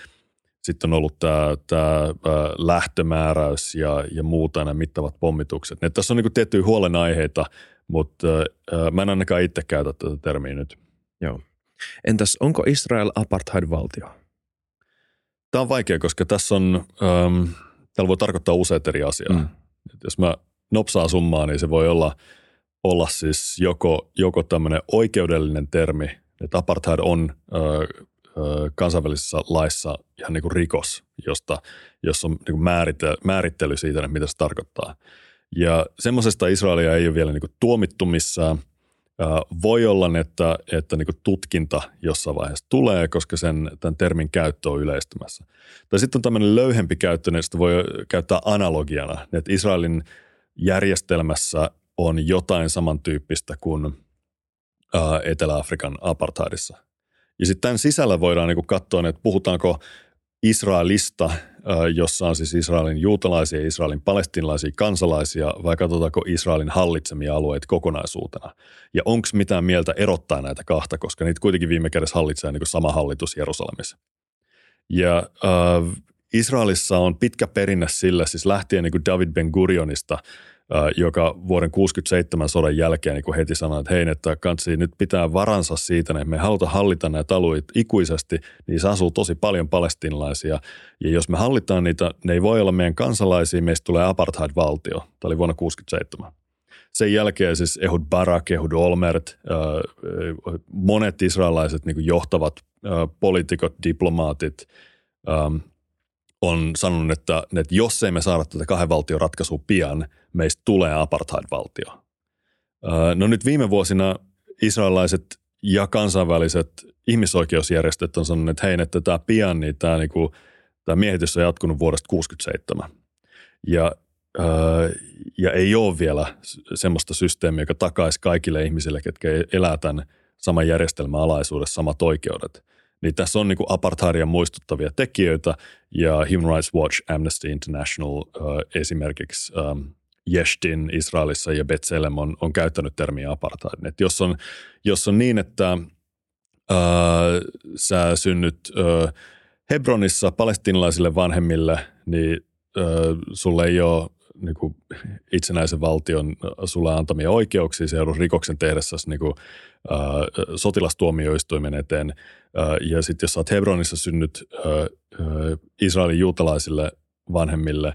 sitten on ollut tämä, tämä äh, lähtömääräys ja, ja muuta nämä mittavat pommitukset. Ne, tässä on niin tiettyjä huolenaiheita, mutta äh, mä en ainakaan itse käytä tätä termiä nyt.
Joo. Entäs onko Israel apartheid-valtio?
Tämä on vaikea, koska tässä on, ähm, täällä voi tarkoittaa useita eri asiaa. Mm. jos mä nopsaa summaa, niin se voi olla, olla siis joko, joko tämmöinen oikeudellinen termi, että apartheid on äh, äh, kansainvälisessä laissa ihan niin kuin rikos, josta, jossa on niin kuin määrittely, määrittely siitä, mitä se tarkoittaa. Ja semmoisesta Israelia ei ole vielä niin kuin tuomittu missään – voi olla, että, että niin tutkinta jossain vaiheessa tulee, koska sen, tämän termin käyttö on yleistymässä. Tai sitten on tämmöinen löyhempi käyttö, niin sitä voi käyttää analogiana, että Israelin järjestelmässä on jotain samantyyppistä kuin Etelä-Afrikan apartheidissa. Ja sitten tämän sisällä voidaan niin katsoa, että puhutaanko Israelista, jossa on siis Israelin juutalaisia ja Israelin palestinalaisia kansalaisia, vai katsotaanko Israelin hallitsemia alueita kokonaisuutena? Ja onko mitään mieltä erottaa näitä kahta, koska niitä kuitenkin viime kädessä hallitsee niin sama hallitus Jerusalemissa. Ja äh, Israelissa on pitkä perinne sillä, siis lähtien niin David Ben Gurionista – joka vuoden 67 sodan jälkeen niin heti sanoi, että hei, että kansi nyt pitää varansa siitä, että me halutaan hallita näitä alueita ikuisesti, niin se asuu tosi paljon palestinalaisia. Ja jos me hallitaan niitä, ne ei voi olla meidän kansalaisia, meistä tulee apartheid-valtio. Tämä oli vuonna 67. Sen jälkeen siis Ehud Barak, Ehud Olmert, monet israelaiset niin johtavat poliitikot, diplomaatit on sanonut, että, että jos ei me saada tätä kahden valtion ratkaisua pian, meistä tulee apartheid-valtio. No nyt viime vuosina israelilaiset ja kansainväliset ihmisoikeusjärjestöt on sanonut, että hei, että tämä pian, niin tämä, niin kuin, tämä miehitys on jatkunut vuodesta 1967. Ja, ja ei ole vielä semmoista systeemiä, joka takaisi kaikille ihmisille, ketkä elää tämän saman järjestelmän alaisuudessa samat oikeudet. Niin tässä on niin kuin apartheidia muistuttavia tekijöitä ja Human Rights Watch, Amnesty International äh, esimerkiksi ähm, Yeshtin Israelissa ja Betselem on, on käyttänyt termiä apartheid. Et jos, on, jos on niin, että äh, sä synnyt äh, Hebronissa palestinalaisille vanhemmille, niin äh, sulle ei ole niin kuin itsenäisen valtion sulle antamia oikeuksia, se joudut rikoksen tehdessä niin kuin, äh, sotilastuomioistuimen eteen. Äh, ja sitten jos sä oot Hebronissa synnyt äh, Israelin juutalaisille vanhemmille,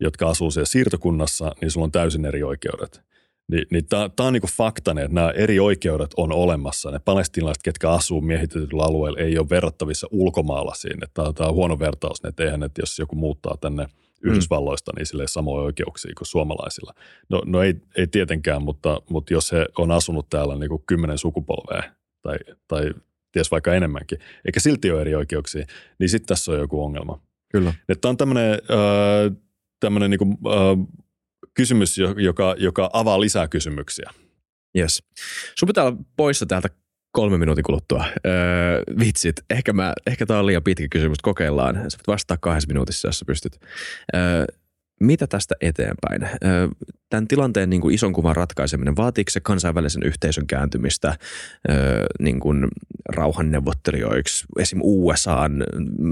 jotka asuu siellä siirtokunnassa, niin sulla on täysin eri oikeudet. Ni, niin tämä on niinku fakta, että nämä eri oikeudet on olemassa. Ne palestinalaiset, ketkä asuu miehitetyllä alueella, ei ole verrattavissa ulkomaalaisiin. Tämä on huono vertaus, että eihän, että jos joku muuttaa tänne. Yhdysvalloista, niin sille samoja oikeuksia kuin suomalaisilla. No, no ei, ei tietenkään, mutta, mutta jos he on asunut täällä niin kuin kymmenen sukupolvea tai, tai ties vaikka enemmänkin, eikä silti ole eri oikeuksia, niin sitten tässä on joku ongelma.
Kyllä.
Että on tämmöinen äh, niin äh, kysymys, joka, joka avaa lisää kysymyksiä.
Yes. Sun pitää olla poissa täältä kolme minuutin kuluttua. Öö, vitsit, ehkä, mä, ehkä tämä on liian pitkä kysymys, kokeillaan. Sä voit vastata kahdessa minuutissa, jos sä pystyt. Öö, mitä tästä eteenpäin? Tämän tilanteen niin kuin ison kuvan ratkaiseminen, vaatiiko se kansainvälisen yhteisön kääntymistä niin kuin rauhanneuvottelijoiksi, esim. USAn,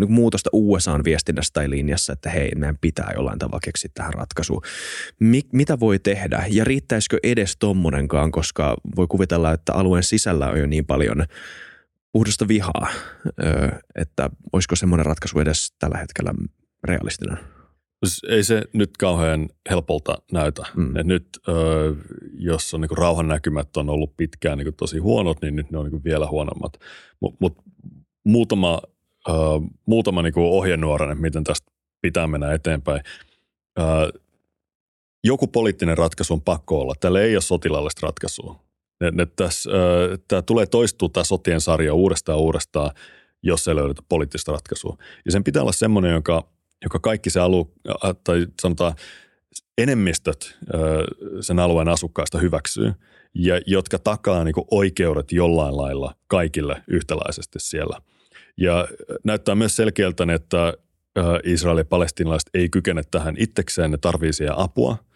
muutosta USAn viestinnässä tai linjassa, että hei, meidän pitää jollain tavalla keksiä tähän ratkaisuun. mitä voi tehdä ja riittäisikö edes tommonenkaan, koska voi kuvitella, että alueen sisällä on jo niin paljon puhdasta vihaa, että olisiko semmoinen ratkaisu edes tällä hetkellä realistinen?
Siis ei se nyt kauhean helpolta näytä. Mm. Et nyt ö, jos on niinku rauhan näkymät on ollut pitkään niinku tosi huonot, niin nyt ne on niinku vielä huonommat. Mutta mut, muutama, ö, muutama niinku ohjenuorainen, miten tästä pitää mennä eteenpäin. Ö, joku poliittinen ratkaisu on pakko olla. Tällä ei ole sotilaallista ratkaisua. Tämä tulee toistua tämä sotien sarja uudestaan uudestaan, jos ei löydetä poliittista ratkaisua. Ja sen pitää olla semmoinen, joka – joka kaikki se alue, tai sanotaan enemmistöt sen alueen asukkaista hyväksyy ja jotka takaa niin oikeudet jollain lailla kaikille yhtäläisesti siellä. Ja näyttää myös selkeältä, että Israel ja palestinalaiset ei kykene tähän itsekseen, ne tarvii apua –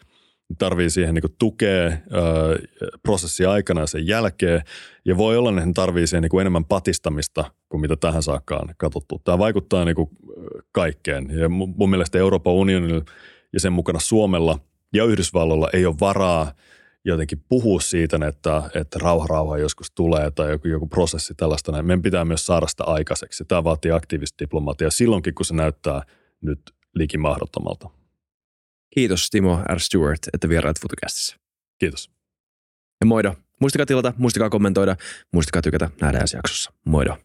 tarvii siihen niin tukea ö, aikana ja sen jälkeen. Ja voi olla, että ne tarvii siihen niin enemmän patistamista kuin mitä tähän saakka on katsottu. Tämä vaikuttaa niin kuin kaikkeen. Ja mun mielestä Euroopan unionilla ja sen mukana Suomella ja Yhdysvalloilla ei ole varaa jotenkin puhua siitä, että, että rauha rauha joskus tulee tai joku, joku prosessi tällaista. Näin. Meidän pitää myös saada sitä aikaiseksi. Tämä vaatii aktiivista diplomatiaa silloinkin, kun se näyttää nyt likimahdottomalta.
Kiitos Timo R. Stewart, että vieraat FutuCastissa.
Kiitos.
Ja moido. Muistakaa tilata, muistakaa kommentoida, muistakaa tykätä. Nähdään jaksossa. Moido.